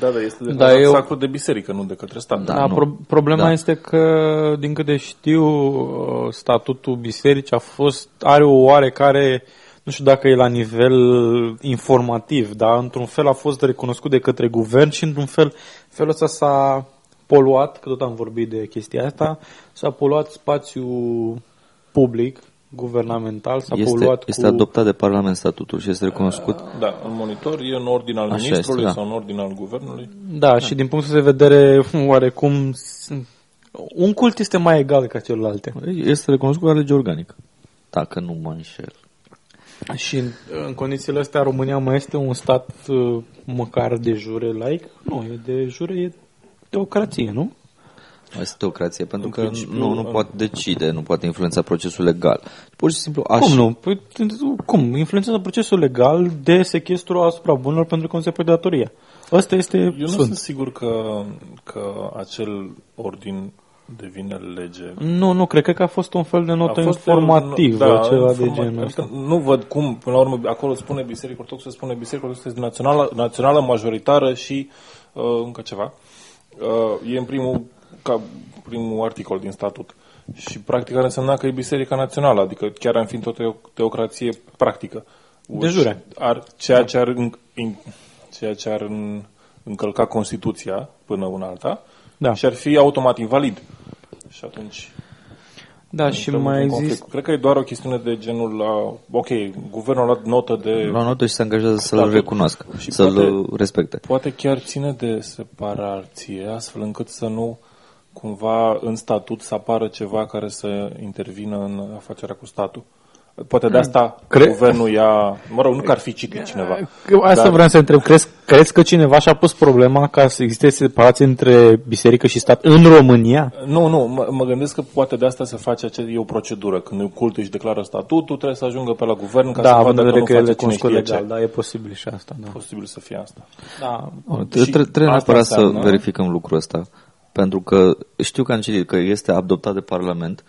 da, da, este de Da, da, eu- sacru de biserică, nu de către stat. Da. Da, nu. pro- problema Da. este că, din câte știu, uh, statutul bisericii a fost, are o oarecare, nu știu dacă e la nivel informativ, dar într-un fel a fost recunoscut de către guvern și într-un fel, felul ăsta s-a poluat, că tot am vorbit de chestia asta, s-a poluat spațiul public, guvernamental, s-a Este, poluat este cu... adoptat de Parlament statutul și este recunoscut. Da, în monitor e în ordin al Așa ministrului este, da. sau în ordin al guvernului. Da, și din punctul de vedere, oarecum, s- un cult este mai egal ca celelalte. Este recunoscut ca lege organică. Dacă nu mă înșel. Și în, în condițiile astea România mai este un stat uh, măcar de jure laic? Nu, e de jure, e teocrație, nu? Este teocrație, pentru În că principiu, nu, nu în- poate decide, nu poate influența procesul legal. Pur și simplu aș... Cum nu? Păi, cum? Influențează procesul legal de sechestru asupra bunurilor pentru că nu se poate datoria. Ăsta este Eu nu sfânt. sunt sigur că, că acel ordin devine lege. Nu, nu, cred, cred că a fost un fel de notă A fost informativă, da, ceva informa- de genul ăsta. adică Nu văd cum, până la urmă, acolo spune Biserica Ortodoxă, spune Biserica Ortodoxă este națională, națională majoritară și uh, încă ceva. Uh, e în primul, ca, primul articol din statut. Și practic ar însemna că e Biserica Națională, adică chiar am fi într-o teo- teocrație practică. De jure. Ar, ceea ce ar, în, in, ceea ce ar în, încălca Constituția până una alta Da. și ar fi automat invalid. Și atunci Da, și intrăm mai într-un conflict. există... Cred că e doar o chestiune de genul la... Ok, guvernul a luat notă de... La notă și se angajează să-l Statul. recunoască, Și să-l poate- respecte. Poate chiar ține de separație, astfel încât să nu cumva în statut să apară ceva care să intervină în afacerea cu statul. Poate de asta Cre- guvernul ia... Mă rog, nu că ar fi citit cineva. Asta Dar- vreau să întreb. Crezi, crezi că cineva și-a pus problema ca să existe separație între biserică și stat în România? Nu, nu, mă, mă gândesc că poate de asta se face ace- e o procedură. Când cultul își declară statutul, trebuie să ajungă pe la guvern ca da, să având vadă în că vedere nu că ele face cine cunoscut știe legal, ce. da, e posibil și asta, da. Posibil să fie asta. da. Tre- Și Trebuie asta neapărat să înseamnă- verificăm lucrul ăsta. Pentru că știu că am citit că este adoptat de Parlament.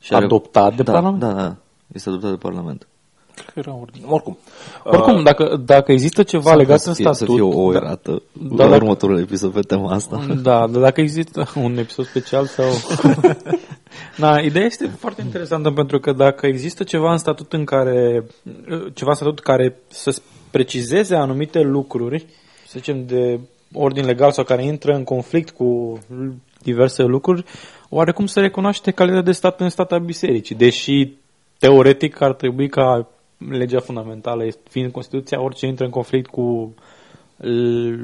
Și Adoptat de da, Parlament? Da, da. Este adoptat de Parlament. Cred că era ordine. Oricum. Oricum, dacă, dacă există ceva legat în să fie, statut... Să fie o da, erată Da, la dacă- următorul episod pe tema asta. Da, dar dacă există un episod special sau... da, ideea este foarte interesantă pentru că dacă există ceva în statut în care ceva în statut care să precizeze anumite lucruri, să zicem de ordin legal sau care intră în conflict cu diverse lucruri, oarecum se recunoaște calitatea de stat în stat a bisericii, deși teoretic ar trebui ca legea fundamentală, fiind Constituția, orice intră în conflict cu l-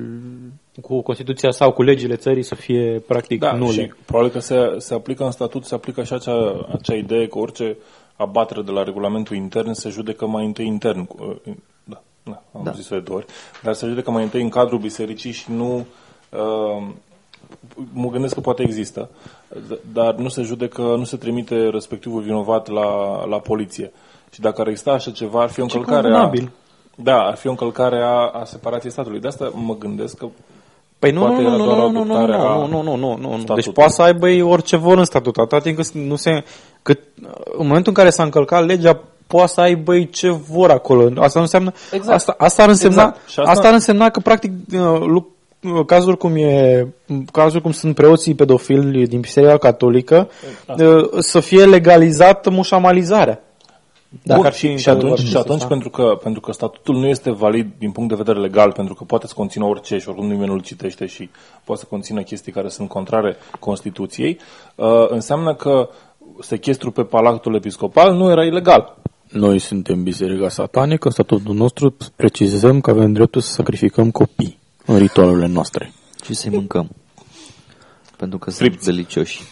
cu Constituția sau cu legile țării să fie practic Da, nule. și probabil că se, se aplică în statut, se aplică și acea, acea idee că orice abatere de la regulamentul intern se judecă mai întâi intern. Cu- uh, Da, da am Da. da. zis-o de două ori. Dar se judecă mai întâi în cadrul bisericii și nu... Uh, mă gândesc că poate există, d- dar nu se judecă, nu se trimite respectivul vinovat la, la poliție. Și dacă ar exista așa ceva, ar fi o încălcare a... convenabil. Da, ar fi o încălcare a, a separației statului. De asta mă gândesc că Păi nu, Poate nu, era nu, doar nu, nu, nu, nu, adoptarea nu, nu, nu, nu, nu, nu. Deci statutului. poate să aibă ei orice vor în statut, atâta timp cât nu se... Cât, în momentul în care s-a încălcat legea, poate să aibă ei ce vor acolo. Asta nu înseamnă... Exact. Asta, asta ar însemna... Exact. Și Asta... asta- asta ar însemna că, practic, uh, lu- uh, cazuri cum e cazuri cum sunt preoții pedofili din Biserica Catolică uh, să fie legalizată mușamalizarea. Dacă Bun, ar fi și, și în atunci, adevăr și atunci asta. pentru, că, pentru că statutul nu este valid din punct de vedere legal, pentru că poate să conțină orice și oricum nimeni nu-l citește și poate să conțină chestii care sunt contrare Constituției, uh, înseamnă că sechestru pe palatul episcopal nu era ilegal. Noi suntem biserica satanică, în statutul nostru precizăm că avem dreptul să sacrificăm copii în ritualurile noastre. Și să-i mâncăm. Pentru că sunt Fripți. delicioși.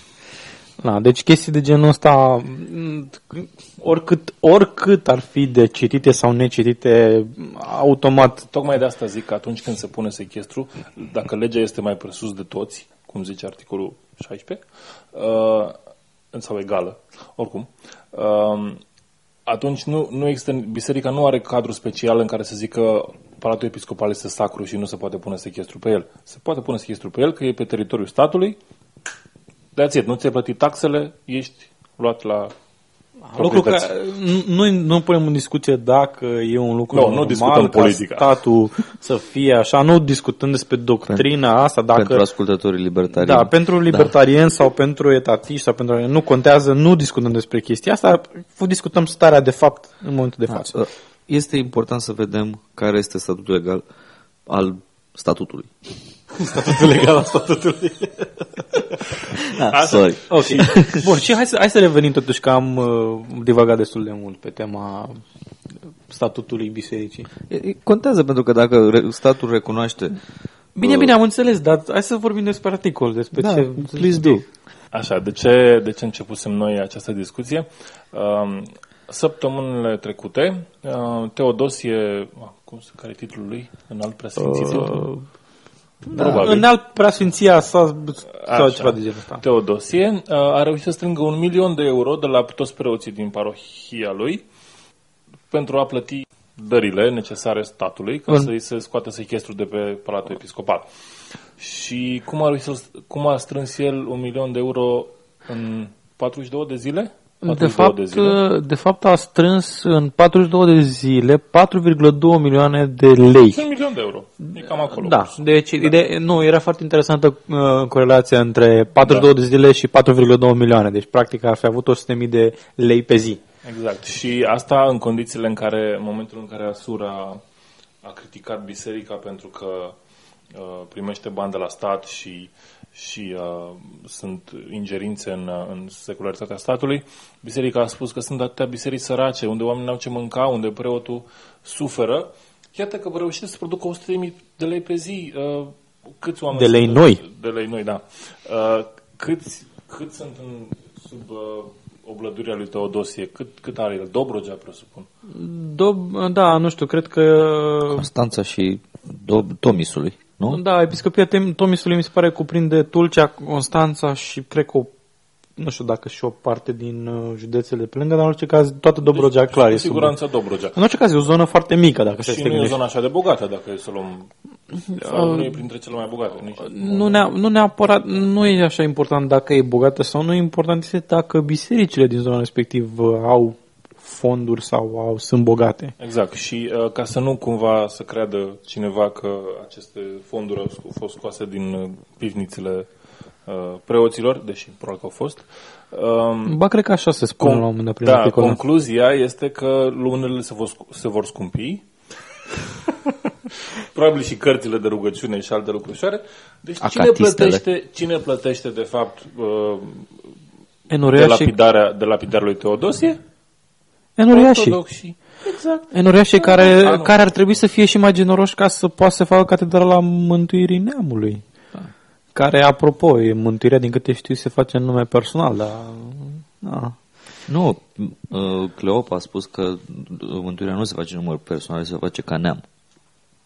Da, deci chestii de genul ăsta, m, oricât, oricât ar fi de citite sau necitite, automat, Tocmai de asta zic că atunci când se pune sechestru, dacă legea este mai presus de toți, cum zice articolul 16, uh, sau egală, oricum, uh, atunci nu, nu există, biserica nu are cadru special în care să zică Palatul Episcopal este sacru și nu se poate pune sechestru pe el. Se poate pune sechestru pe el că e pe teritoriul statului, That's it, nu ți-ai plătit taxele, ești luat la lucru proprietăți. că nu, nu punem în discuție dacă e un lucru Nu, nu normal discutăm ca politica. statul să fie așa, nu discutăm despre doctrina asta, dacă... Pentru ascultătorii libertarieni. Da, pentru libertarieni sau pentru etatiști sau pentru... Nu contează, nu discutăm despre chestia asta, discutăm starea de fapt în momentul de față. Da. Este important să vedem care este statutul legal al statutului. Statutul legal al statutului. Ah, sorry. Ok. Bun, și hai să, hai să revenim totuși că am uh, divagat destul de mult pe tema statutului bisericii. E- e- Contează pentru că dacă re- statul recunoaște Bine, bine, am înțeles, dar hai să vorbim despre articol, despre Da, ce... please do. Așa, de ce, de ce începusem noi această discuție? Um, Săptămânile trecute, uh, Teodosie, ah, cum se care e titlul lui? În alt preasfințitul? Uh, Probabil. Înalt preasfinția sa sau Așa. ceva de genul ăsta. Teodosie uh, a reușit să strângă un milion de euro de la toți preoții din parohia lui pentru a plăti dările necesare statului ca În- să-i se scoată sechestru de pe Palatul Episcopal. Și cum a, reușit să, cum a strâns el un milion de euro în 42 de zile? De 42 fapt, de zile. de fapt a strâns în 42 de zile 4,2 milioane de lei. Un milion de euro. E cam acolo. Da, deci ide- nu, era foarte interesantă uh, corelația între 42 Da. de zile și 4,2 milioane. Deci, practic, ar fi avut 100.000 de lei pe zi. Exact. Și asta în condițiile în care, în momentul în care Asura a criticat biserica pentru că uh, primește bani de la stat și, și uh, sunt ingerințe în, uh, în secularitatea statului, biserica a spus că sunt atâtea biserici sărace, unde oamenii n-au ce mânca, unde preotul suferă. Iată că reușesc să producă 100.000 de lei pe zi. Uh, câți oameni De lei sunt? noi. De lei noi, da. Uh, câți, cât sunt în, sub uh, oblăduria lui Teodosie? Cât, cât are el? Dobrogea, presupun. Do- da, nu știu, cred că... Constanța și Do- Tomisului, nu? Da, episcopia Tem- Tomisului mi se pare cuprinde Tulcea, Constanța și cred că o, nu știu dacă și o parte din uh, județele de pe lângă, dar în orice caz toată Dobrogea clar Cu e sub... siguranță Dobrogea. În orice caz e o zonă foarte mică dacă se Și te nu e o gândești. zonă așa de bogată, dacă e să luăm... Sau nu e printre cele mai bogate. Nici. Nu, nea, nu neapărat, nu e așa important dacă e bogată sau nu, e important este dacă bisericile din zona respectivă au fonduri sau au, sunt bogate. Exact. Și uh, ca să nu cumva să creadă cineva că aceste fonduri au sco- fost scoase din uh, pivnițele uh, preoților, deși probabil că au fost, um, Ba, cred că așa se spune la un moment dat prin da, articolul. concluzia este că lunele se vor, scu- se vor scumpi. Probabil și cărțile de rugăciune și alte lucrușoare. Deci cine Acatistele. plătește, cine plătește de fapt uh, de, Enoriașii. lapidarea, de lapidarea lui Teodosie? Enoriașii. Ortodoxii. Exact. Enoriașii care, Ah, nu. care ar trebui să fie și mai generoși ca să poată să facă catedrala mântuirii neamului. Care, apropo, e mântuirea, din câte știu, se face în nume personal, dar... Da. Nu, uh, Cleopa a spus că uh, mântuirea nu se face în număr personal, se face ca neam.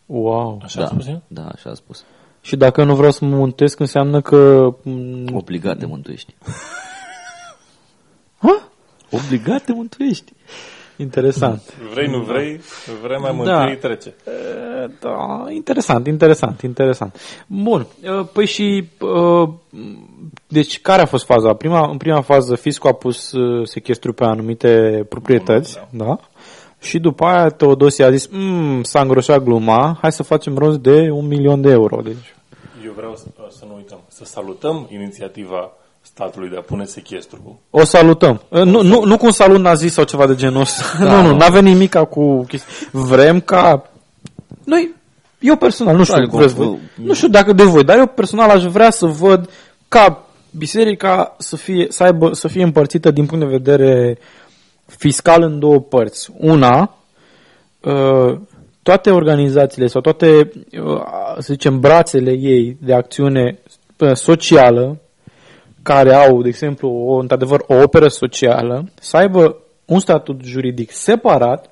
Wow. Așa da, a spus el? da, așa a spus. Și dacă eu nu vreau să mă mântuiesc, înseamnă că... m, Obligat te mântuiești. Ha? Obligat te mântuiești. Interesant. Vrei, nu vrei, vremea Da. mântuirii trece. E, Da, interesant, interesant, interesant. Bun, e, păi și, e, deci care a fost faza? Prima, în prima fază, fiscul a pus e, sechestru pe anumite proprietăți, da? Și după aia Teodosie a zis, "Mm, s-a îngroșat gluma, hai să facem rost de un milion de euro. Deci, Eu vreau să, să nu uităm, să salutăm inițiativa statului de a pune sechestru. o salutăm. E, Nu, nu, nu cu un salut nazist sau ceva de genul ăsta. nu, nu, n-avem nimic cu chestii. Vrem ca... Noi, eu personal, nu știu, Probabil vreți cum- voi, nu știu dacă de voi, dar eu personal aș vrea să văd ca biserica să fie, să aibă, să fie împărțită din punct de vedere fiscal în două părți. Una, uh, toate organizațiile sau toate, uh, să zicem, brațele ei de acțiune uh, socială care au, de exemplu, o, într-adevăr, o operă socială, să aibă un statut juridic separat,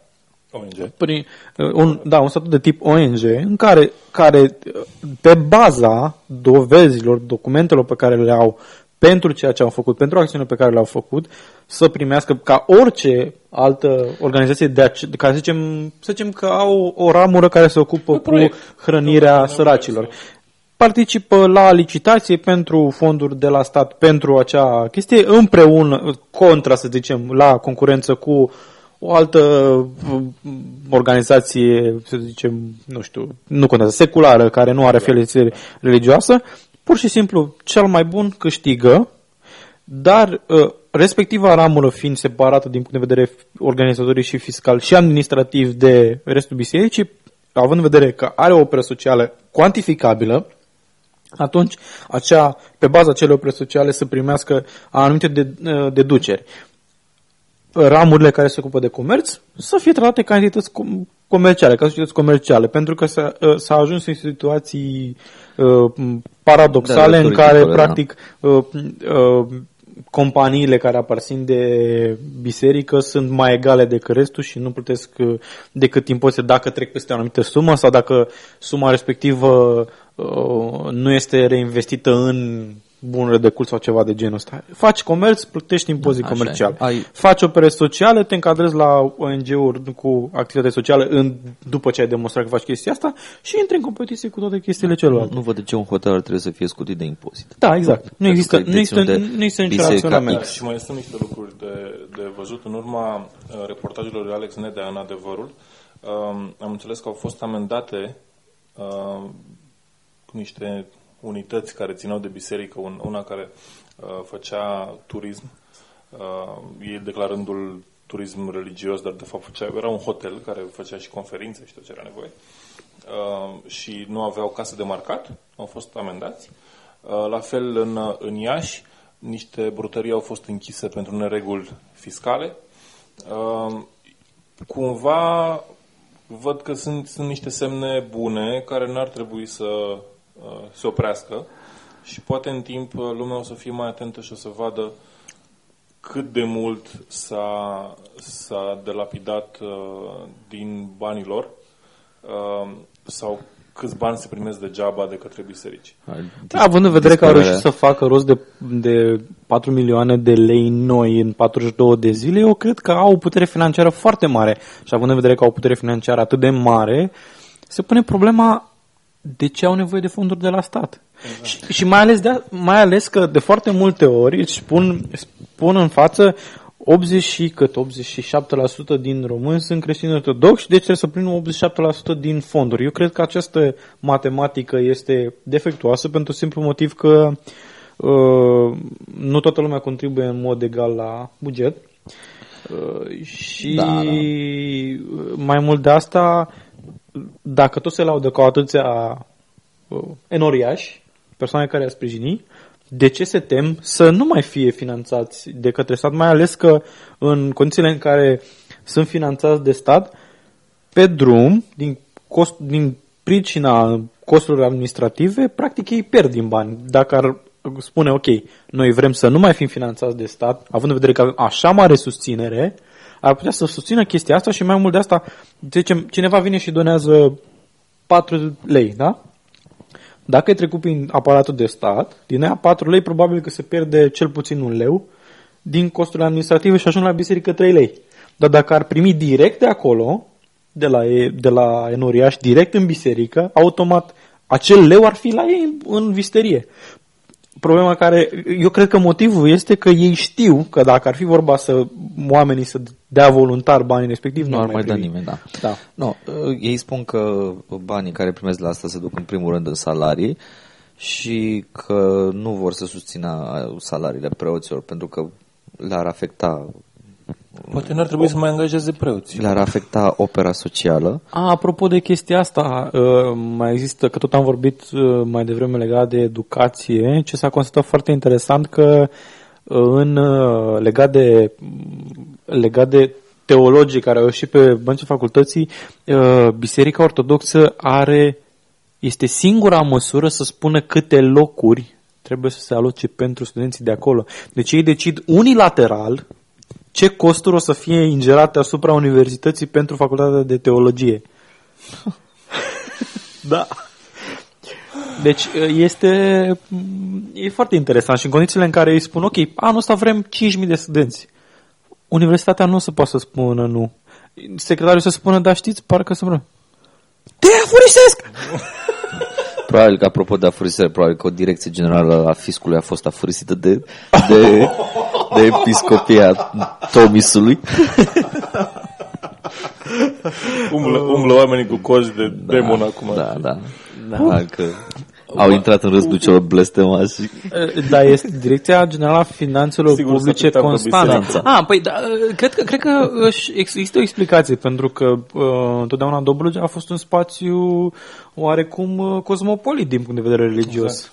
ONG. prin, uh, un, da, un statut de tip ONG, în care, care, uh, pe baza dovezilor, documentelor pe care le au pentru ceea ce au făcut, pentru acțiunile pe care le-au făcut, să primească ca orice altă organizație de, ace- de care să zicem, să zicem că au o ramură care se ocupă cu proiect. hrănirea Un săracilor. Participă la licitație pentru fonduri de la stat pentru acea chestie împreună, contra, să zicem, la concurență cu o altă uh, organizație, să zicem, nu știu, nu contează, seculară, care nu are afiliație religioasă, pur și simplu cel mai bun câștigă, dar uh, respectiva ramură fiind separată din punct de vedere organizatoric și fiscal și administrativ de restul bisericii, având în vedere că are o operă socială cuantificabilă, atunci acea, pe baza acelei opere sociale să primească anumite de, uh, deduceri. Ramurile care se ocupă de comerț să fie tratate ca entități com- comerciale, ca societăți comerciale, pentru că s-a, uh, s-a ajuns în situații uh, paradoxale Da, în ridicole, care, da. practic, uh, uh, companiile care aparțin de biserică sunt mai egale decât restul și nu plătesc uh, decât impozite dacă trec peste o anumită sumă sau dacă suma respectivă uh, nu este reinvestită în bunuri de cult sau ceva de genul ăsta. Faci comerț, plătești impozit Așa e. comercial. Ai- Faci opere sociale, te încadrezi la ONG-uri cu activitate socială în, după ce ai demonstrat că faci chestia asta și intri în competiție cu toate chestiile celelalte. Nu văd de ce un hotel ar trebui să fie scutit de impozit. Da, exact. Nu Pentru există, că nu există, deținut de nu există niciun biserica raționament. X. Și mai sunt niște lucruri de, de văzut. În urma uh, reportajelor lui Alex Nedea în adevărul, um, am înțeles că au fost amendate uh, niște unități care țineau de biserică, un, una care uh, făcea turism, uh, ei declarându-l turism religios, dar de fapt făcea, era un hotel care făcea și conferințe și tot ce era nevoie uh, și nu aveau casă de marcat, au fost amendați. Uh, la fel în, uh, în Iași, niște brutării au fost închise pentru nereguli fiscale. Uh, cumva văd că sunt, sunt niște semne bune care n-ar trebui să uh, se oprească și poate în timp uh, lumea o să fie mai atentă și o să vadă cât de mult s-a, s-a delapidat uh, din banii lor uh, sau câți bani se primesc degeaba de către biserici. Da, având în vedere că au Disperarea. reușit să facă rost de, de 4 milioane de lei noi în 42 de zile, eu cred că au o putere financiară foarte mare. Și având în vedere că au o putere financiară atât de mare, se pune problema de ce au nevoie de fonduri de la stat. Exact. Și, și mai, ales de, mai ales că de foarte multe ori îți spun, spun în față 80 și cât 87% din români sunt creștini ortodoxi, deci trebuie să primim 87% din fonduri. Eu cred că această matematică este defectuoasă pentru simplu motiv că uh, nu toată lumea contribuie în mod egal la buget. Uh, și Da, da. mai mult de asta, dacă tot se laudă cu atâția uh, enoriași, persoane care a sprijini, de ce se tem să nu mai fie finanțați de către stat, mai ales că în condițiile în care sunt finanțați de stat, pe drum, din, cost, din pricina costurilor administrative, practic ei pierd din bani. Dacă ar spune, ok, noi vrem să nu mai fim finanțați de stat, având în vedere că avem așa mare susținere, ar putea să susțină chestia asta și mai mult de asta, zicem, cineva vine și donează 4 lei, da? Dacă e trecut prin aparatul de stat, din aia 4 lei probabil că se pierde cel puțin un leu din costurile administrative și ajung la biserică 3 lei. Dar dacă ar primi direct de acolo, de la, e- de la enoriaș, direct în biserică, automat acel leu ar fi la ei în, în visterie. Problema care, eu cred că motivul este că ei știu că dacă ar fi vorba să oamenii să dea voluntar banii respectiv, Nu ar mai da primi. nimeni, da. Da. No, uh, ei spun că banii care primesc de la asta se duc în primul rând în salarii și că nu vor să susțină uh, salariile preoților pentru că le-ar afecta Poate n-ar trebui să mai angajeze preoți. le-ar afecta opera socială. A, apropo de chestia asta, uh, mai există, că tot am vorbit uh, mai devreme legat de educație, ce s-a constatat foarte interesant că uh, în uh, legat de legat de teologii care au ieșit pe băncii facultății, uh, Biserica Ortodoxă are este singura măsură să spună câte locuri trebuie să se aloce pentru studenții de acolo. Deci ei decid unilateral ce costuri o să fie ingerate asupra universității pentru facultatea de teologie. da. Deci este e foarte interesant și în condițiile în care îi spun, ok, anul ăsta vrem 5.000 de studenți. Universitatea nu o să poată să spună nu. Secretarul să spună, da știți, parcă să vrem. Te afurisesc! Probabil că, apropo de afurisire, probabil că o direcție generală a fiscului a fost afurisită de, de, de episcopia Tomisului. Umblă, umblă oamenii cu cozi de demon acum. Da, da. da. că au intrat în rândul celor blestemați și Da, este Direcția Generală a Finanțelor Sigur, să Publice putem pe Constanța. biserică. Ah, păi da, cred că, cred că își- ex- există o explicație, pentru că uh, întotdeauna Dobrogea a fost un spațiu oarecum uh, cosmopolit din punct de vedere religios. Exact.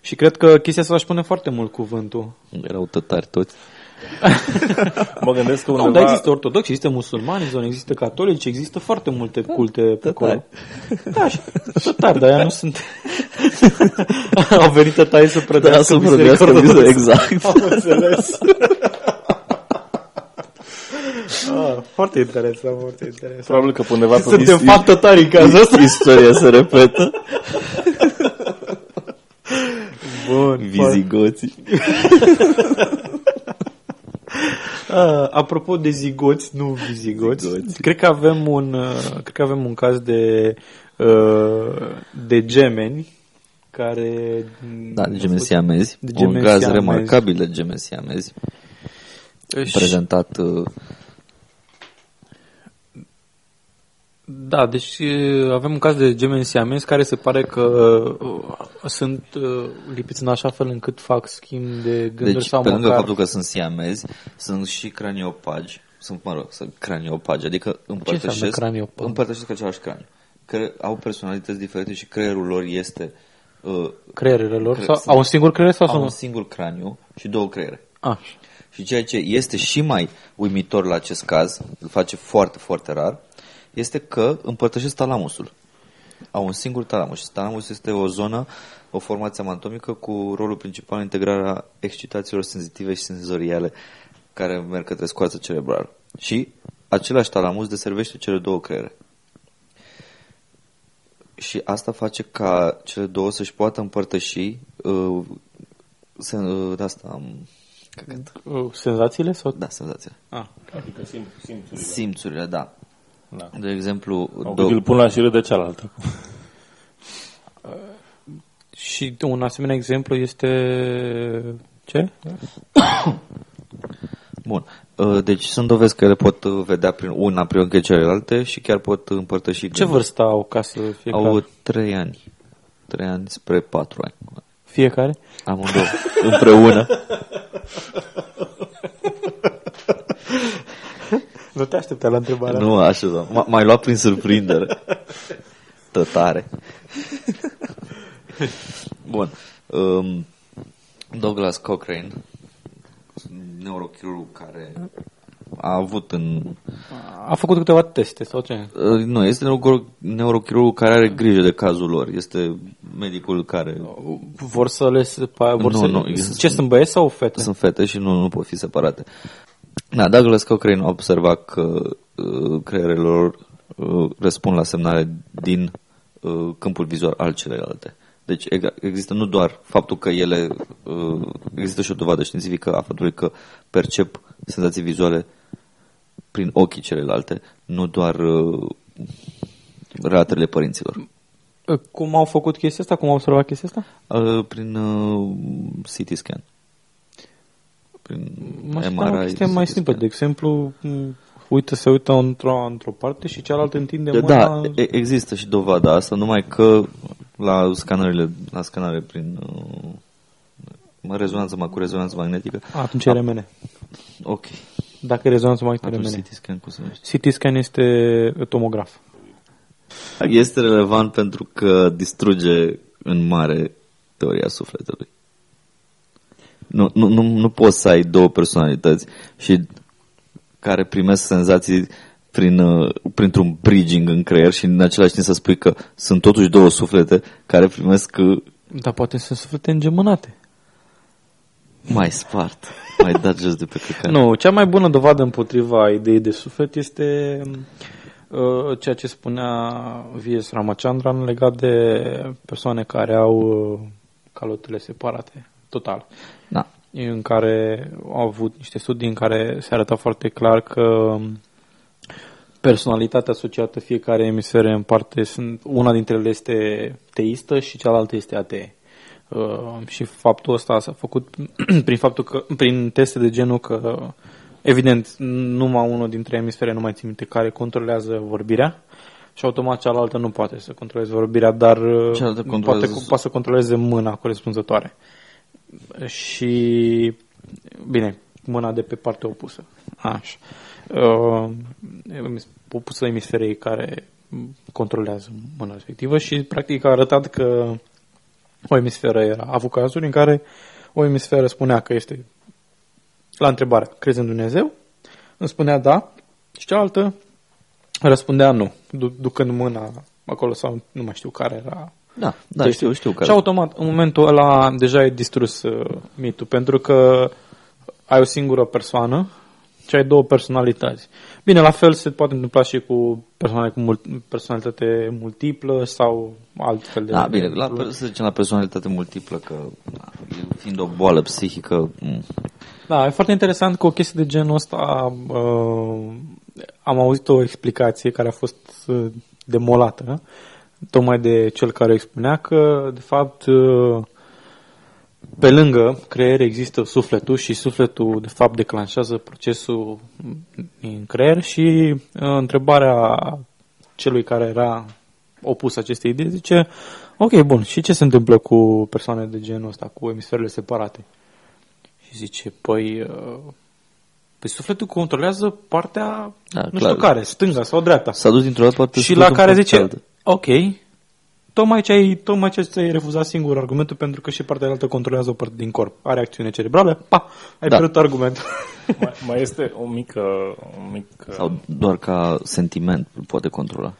Și cred că chestia asta își pune foarte mult cuvântul. erau tătari toți. Mă gândesc că Nu, undeva... dar există ortodoxi, există musulmani, în zonă, există catolici, există foarte multe culte pe acolo. Da, și tătari, dar ea nu sunt... Au venit tătaie să Da, prădească să biserica vorbească ortodoxă. exact. Am înțeles. ah, foarte interesant, foarte interesant. Probabil că pe undeva pe Suntem is- fac tătari în cazul ăsta. Istoria se repetă. Bun, Vizigoții. Uh, apropo de zigoți, nu vizigoți, Zigoți. cred că avem un uh, cred că avem un caz de uh, de gemeni care Da, de gemeni siamezi. De Un gemeni caz siamezi. remarcabil de gemeni siamezi. Și- Prezentat uh, Da, deci uh, avem un caz de gemeni siamezi care se pare că uh, sunt uh, lipiți în așa fel încât fac schimb de gânduri Deci, sau pe lângă măcar... faptul că sunt siamezi, sunt și craniopagi. Sunt, mă rog, sunt craniopagi, adică împărtășesc, craniopag? împărtășesc același craniu. Că au personalități diferite și creierul lor este... Uh, creierele lor? Cre- sau, sunt- au un singur creier sau au sunt? un singur craniu și două creiere. Ah, Și ceea ce este și mai uimitor la acest caz, îl face foarte, foarte rar, este că împărtășesc talamusul. Au un singur talamus și talamus este o zonă, o formație anatomică cu rolul principal în integrarea excitațiilor senzitive și senzoriale care merg către scoarța cerebrală. Și același talamus deservește cele două creiere. Și asta face ca cele două să-și poată împărtăși uh, sen, uh, de asta, um, căcat. uh, senzațiile sau? da, senzația. Ah. Adică simt, simțurile. Simțurile, da. Da. De exemplu, Au do- îl pun la șire de cealaltă. Și un asemenea exemplu este... Ce? Bun. Uh, Deci sunt dovezi că ele pot uh, vedea prin una prin ochii celelalte și chiar pot împărtăși Ce gânduri. vârstă au ca să fie Au clar? trei ani. Trei ani spre patru ani. Fiecare? Amândouă. împreună. Nu te aștepta la întrebarea. Nu, așa, da. M- M-ai luat prin surprindere. Tătare. Bun. Um, Douglas Cochrane, neurochirurg care a avut în... A făcut câteva teste sau ce? Uh, Nu, este neuro- neurochirurgul care are grijă de cazul lor. Este medicul care... Vor să le sepa, vor Nu, să, nu, Ce sunt băieți sau fete? Sunt fete și nu, nu pot fi separate. Da, Douglas Cochrane a observat că uh, creierele lor uh, răspund la semnale din uh, câmpul vizual al celelalte. Deci ega- există nu doar faptul că ele, uh, există și o dovadă științifică a faptului că percep senzații vizuale prin ochii celelalte, nu doar uh, relatările părinților. Cum au făcut chestia asta? Cum au observat chestia asta? Uh, prin uh, CT scan. Prin Mă așteptam o MRI. chestie mai CT simplă. scan. De exemplu, m, uită, se uită într-o, într-o parte și cealaltă întinde Da, mâna... da, e- există și dovada asta, numai că la scanările, la scanare prin uh, mă, rezonanță mă, cu rezonanță magnetică. Atunci e RMN. Ok. Dacă e rezonanță magnetică Atunci RMN. CT scan cum se numește? CT scan este tomograf. Este relevant pentru că distruge în mare teoria sufletului. Nu, nu, nu, nu poți să ai două personalități și care primesc senzații prin, uh, printr-un bridging în creier și în același timp să spui că sunt totuși două suflete care primesc uh, Dar poate sunt suflete îngemânate. mai spart, mai dat jos de pe căcat. Nu, cea mai bună dovadă împotriva ideii de suflet este uh, ceea ce spunea V.S. Ramachandran legat de persoane care au uh, calotele separate, total. Da. În care au avut niște studii în care se arăta foarte clar că personalitatea asociată fiecare emisfere în parte sunt, una dintre ele este teistă și cealaltă este atee. Uh, și faptul ăsta s-a făcut prin faptul că, prin teste de genul că, evident, numai unul dintre emisfere nu mai țin minte care controlează vorbirea și automat cealaltă nu poate să controleze vorbirea, dar uh, Cealaltă poate, controlează- poate să controleze mâna corespunzătoare. Și, bine, mâna de pe partea opusă. Așa. Uh, opusă emisferei care controlează mâna respectivă și practic a arătat că o emisferă era, a avut cazuri în care o emisferă spunea că este la întrebarea, crezi în Dumnezeu? Îmi spunea da și cealaltă răspundea nu, du- ducând mâna acolo sau nu mai știu care era. Da, da, Deci, știu, știu Și care. automat, în momentul ăla, deja ai distrus uh, mitul, pentru că ai o singură persoană și ai două personalități. Bine, la fel se poate întâmpla și cu persoane cu mult, personalitate multiplă sau altfel de... Da, bine, la, să zicem la personalitate multiplă, că na, fiind o boală psihică, m, Da, e foarte interesant că o chestie de genul ăsta uh, am auzit o explicație care a fost uh, demolată, tocmai de cel care o expunea că, de fapt, uh, pe lângă creier există sufletul și sufletul, de fapt, declanșează procesul în creier și uh, întrebarea celui care era opus acestei idei zice, ok, bun, și ce se întâmplă cu persoane de genul ăsta, cu emisferele separate? Și zice, păi, uh, păi sufletul controlează partea, Da, nu clar. știu care, stânga sau dreapta. s-a dus dintr-o dată poate Și să la ducă care în zice, partea altă. Ok, tocmai ce ai, tocmai ce ți-ai refuzat singur argumentul pentru că și partea altă controlează o parte din corp. Are acțiune cerebrală, pa, ai Da. pierdut argumentul. mai, mai este o mică... O mică Sau doar ca sentiment îl poate controla.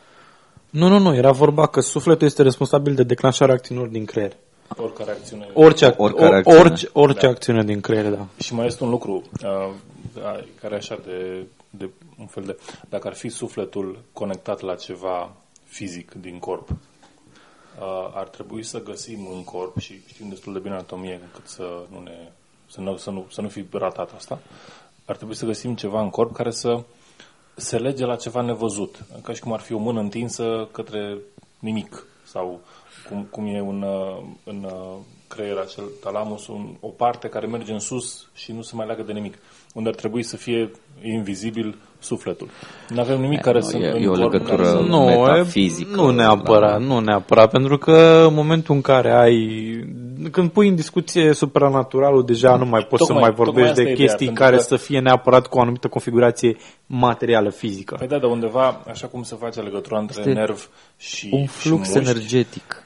nu, nu, nu, era vorba că sufletul este responsabil de declanșarea acțiunilor din creier. oricare acțiune. Orice, ac- Oricare o- acțiune. orice, orice acțiune din creier, da. Și mai este un lucru uh, da, care e așa de, de un fel de... Dacă ar fi sufletul conectat la ceva fizic din corp, uh, ar trebui să găsim în corp, și știm destul de bine anatomie încât să nu ne... Să nu, să, nu, să nu fi ratat asta, ar trebui să găsim ceva în corp care să se lege la ceva nevăzut, ca și cum ar fi o mână întinsă către nimic, sau cum, cum e un, uh, în uh, creier acel talamus, un, o parte care merge în sus și nu se mai leagă de nimic, unde ar trebui să fie invizibil sufletul. Nu avem nimic care nu, să... e- în e o corp legătură- care să- Nu, e, metafizică, nu neapărat, nu neapărat, pentru că în momentul în care ai, când pui în discuție supranaturalul, deja nu mai poți Tocmai- să mai tocmai vorbești asta de e ideea, chestii pentru care că- să fie neapărat cu o anumită configurație materială, fizică. Păi da, de undeva, așa cum se face legătura între Este nerv și Un și flux mușchi, energetic.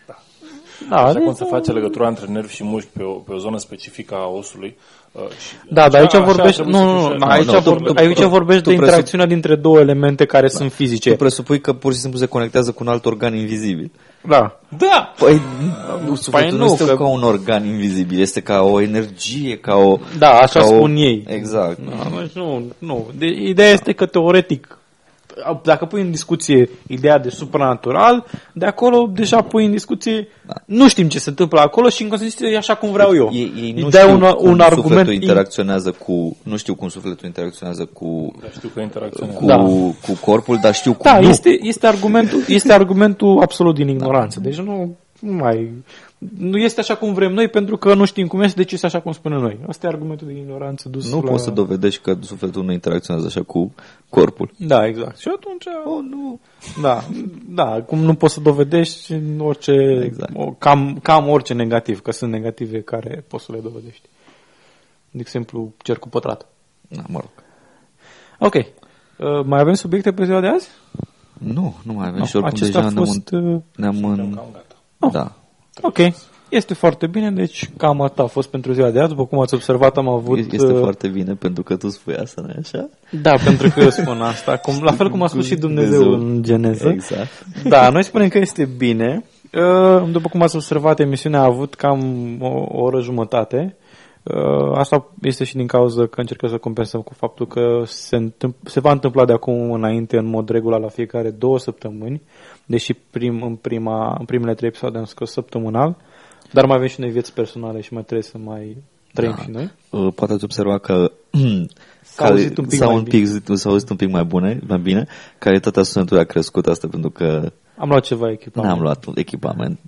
Da, Așa de- cum se face legătura între nervi și mușchi pe o, pe o zonă specifică a osului. Uh, și Da, dar aici așa- așa vorbești, ar nu, trebui să nu, fie nu, și- aici, nu, tu- vorbe, tu- aici tu- vorbești tu de presup- interacțiunea dintre două elemente care sunt fizice. Tu presupui că pur și simplu se conectează cu un alt organ invizibil. Da. Da! Păi, nu, sufletul nu, nu este că- ca un organ invizibil, este ca o energie, ca o... Da, așa ca o- spun ei. Exact. Da, deci nu, nu. De, ideea este că teoretic, dacă pui în discuție ideea de supranatural, de acolo deja pui în discuție, nu știm ce se întâmplă acolo și în consecință e așa cum vreau eu. Ei, ei nu Îi dai știu un, cum un argument sufletul in- interacționează cu... Nu știu cum sufletul interacționează cu, Dar știu că interacționează. cu, Da. cu corpul, dar știu cum Da, nu. este, este, argumentul, este argumentul absolut din ignoranță. Deci nu, nu mai... Nu este așa cum vrem noi pentru că nu știm cum este, deci este așa cum spunem noi. Asta e argumentul din ignoranță dus Nu la... poți să dovedești că sufletul nu interacționează așa cu corpul. Da, exact. Și atunci... Oh, nu. Da, da, cum nu poți să dovedești în orice, Exact. o, cam, cam orice negativ, că sunt negative care poți să le dovedești. De exemplu, cercul pătrat. Da, mă rog. Ok. Uh, mai avem subiecte pe ziua de azi? Nu, nu mai avem Nu, și oricum acesta deja a fost... ne-am, Uh, în, ne-am în... Cam gata. Da. Ok. Este foarte bine, deci cam atât a fost pentru ziua de azi. După cum ați observat, am avut... Este uh, foarte bine pentru că tu spui asta, nu așa? Da, pentru că eu spun asta. Cum, la fel cum a spus și Dumnezeu, Dumnezeu. în Geneză. Exact. Da, noi spunem că este bine. Uh, După cum ați observat, emisiunea a avut cam o, o oră jumătate. Uh, Asta este și din cauza că încercăm să compensăm cu faptul că se, întâmpl- se va întâmpla de acum înainte în mod regulat la fiecare două săptămâni, deși prim, în, prima, în primele trei episoade am scos săptămânal, dar mai avem și noi vieți personale și mai trebuie să mai trăim Da. și noi. Uh, Poate ați observa că S-a auzit un pic s-a mai un pic, s-a auzit un pic mai bune, mai bine. Calitatea sunetului a crescut asta pentru că Am luat ceva echipament. ne-am luat echipament.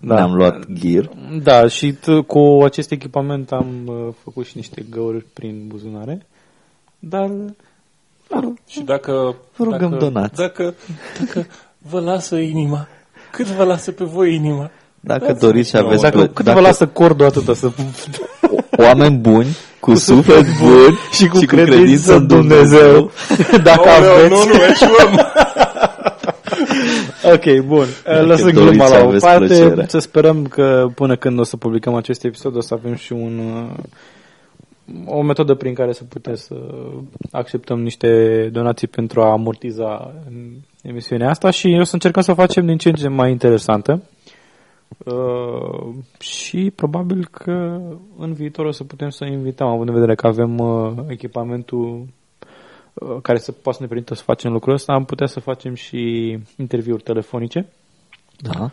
Da. Ne-am luat gear. Da, și t- cu acest echipament am uh, făcut și niște găuri prin buzunare, dar da, Și dacă... Vă rugăm, dacă, donați. Dacă, dacă vă lasă inima, cât vă lasă pe voi inima? Dacă Dați-mi doriți și nouă. aveți dacă, plă- cât dacă vă lasă cordul atâta să... oameni buni, cu suflet bun și cu credință în Dumnezeu, dacă Aoleu, aveți... nu, nu, eșuăm! Ok, bun. Lăsăm doriți, gluma la o aveți parte. plăcerea. Să sperăm că până când o să publicăm acest episod o să avem și un, uh, o metodă prin care să putem să acceptăm niște donații pentru a amortiza emisiunea asta și o să încercăm să o facem din ce în ce mai interesantă. Uh, și probabil că în viitor o să putem să invităm, având în vedere că avem uh, echipamentul uh, care să poată să ne permită să facem lucrul ăsta, am putea să facem și interviuri telefonice. Da.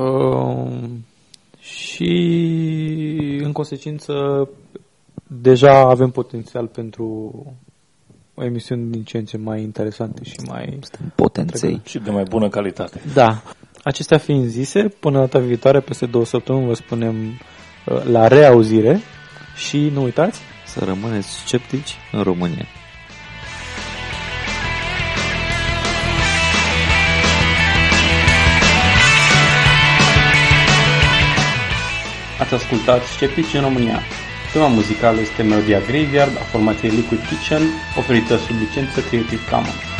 Uh, și în consecință deja avem potențial pentru o emisiune din ce în ce mai interesante și mai... Potenței. Și de mai bună calitate. Da. Acestea fiind zise, până data viitoare, peste două săptămâni, vă spunem uh, la reauzire și nu uitați Să rămâneți sceptici în România. Ați ascultat Sceptici în România. Tema muzicală este melodia Graveyard a formației Liquid Kitchen, oferită sub licență Creative Commons.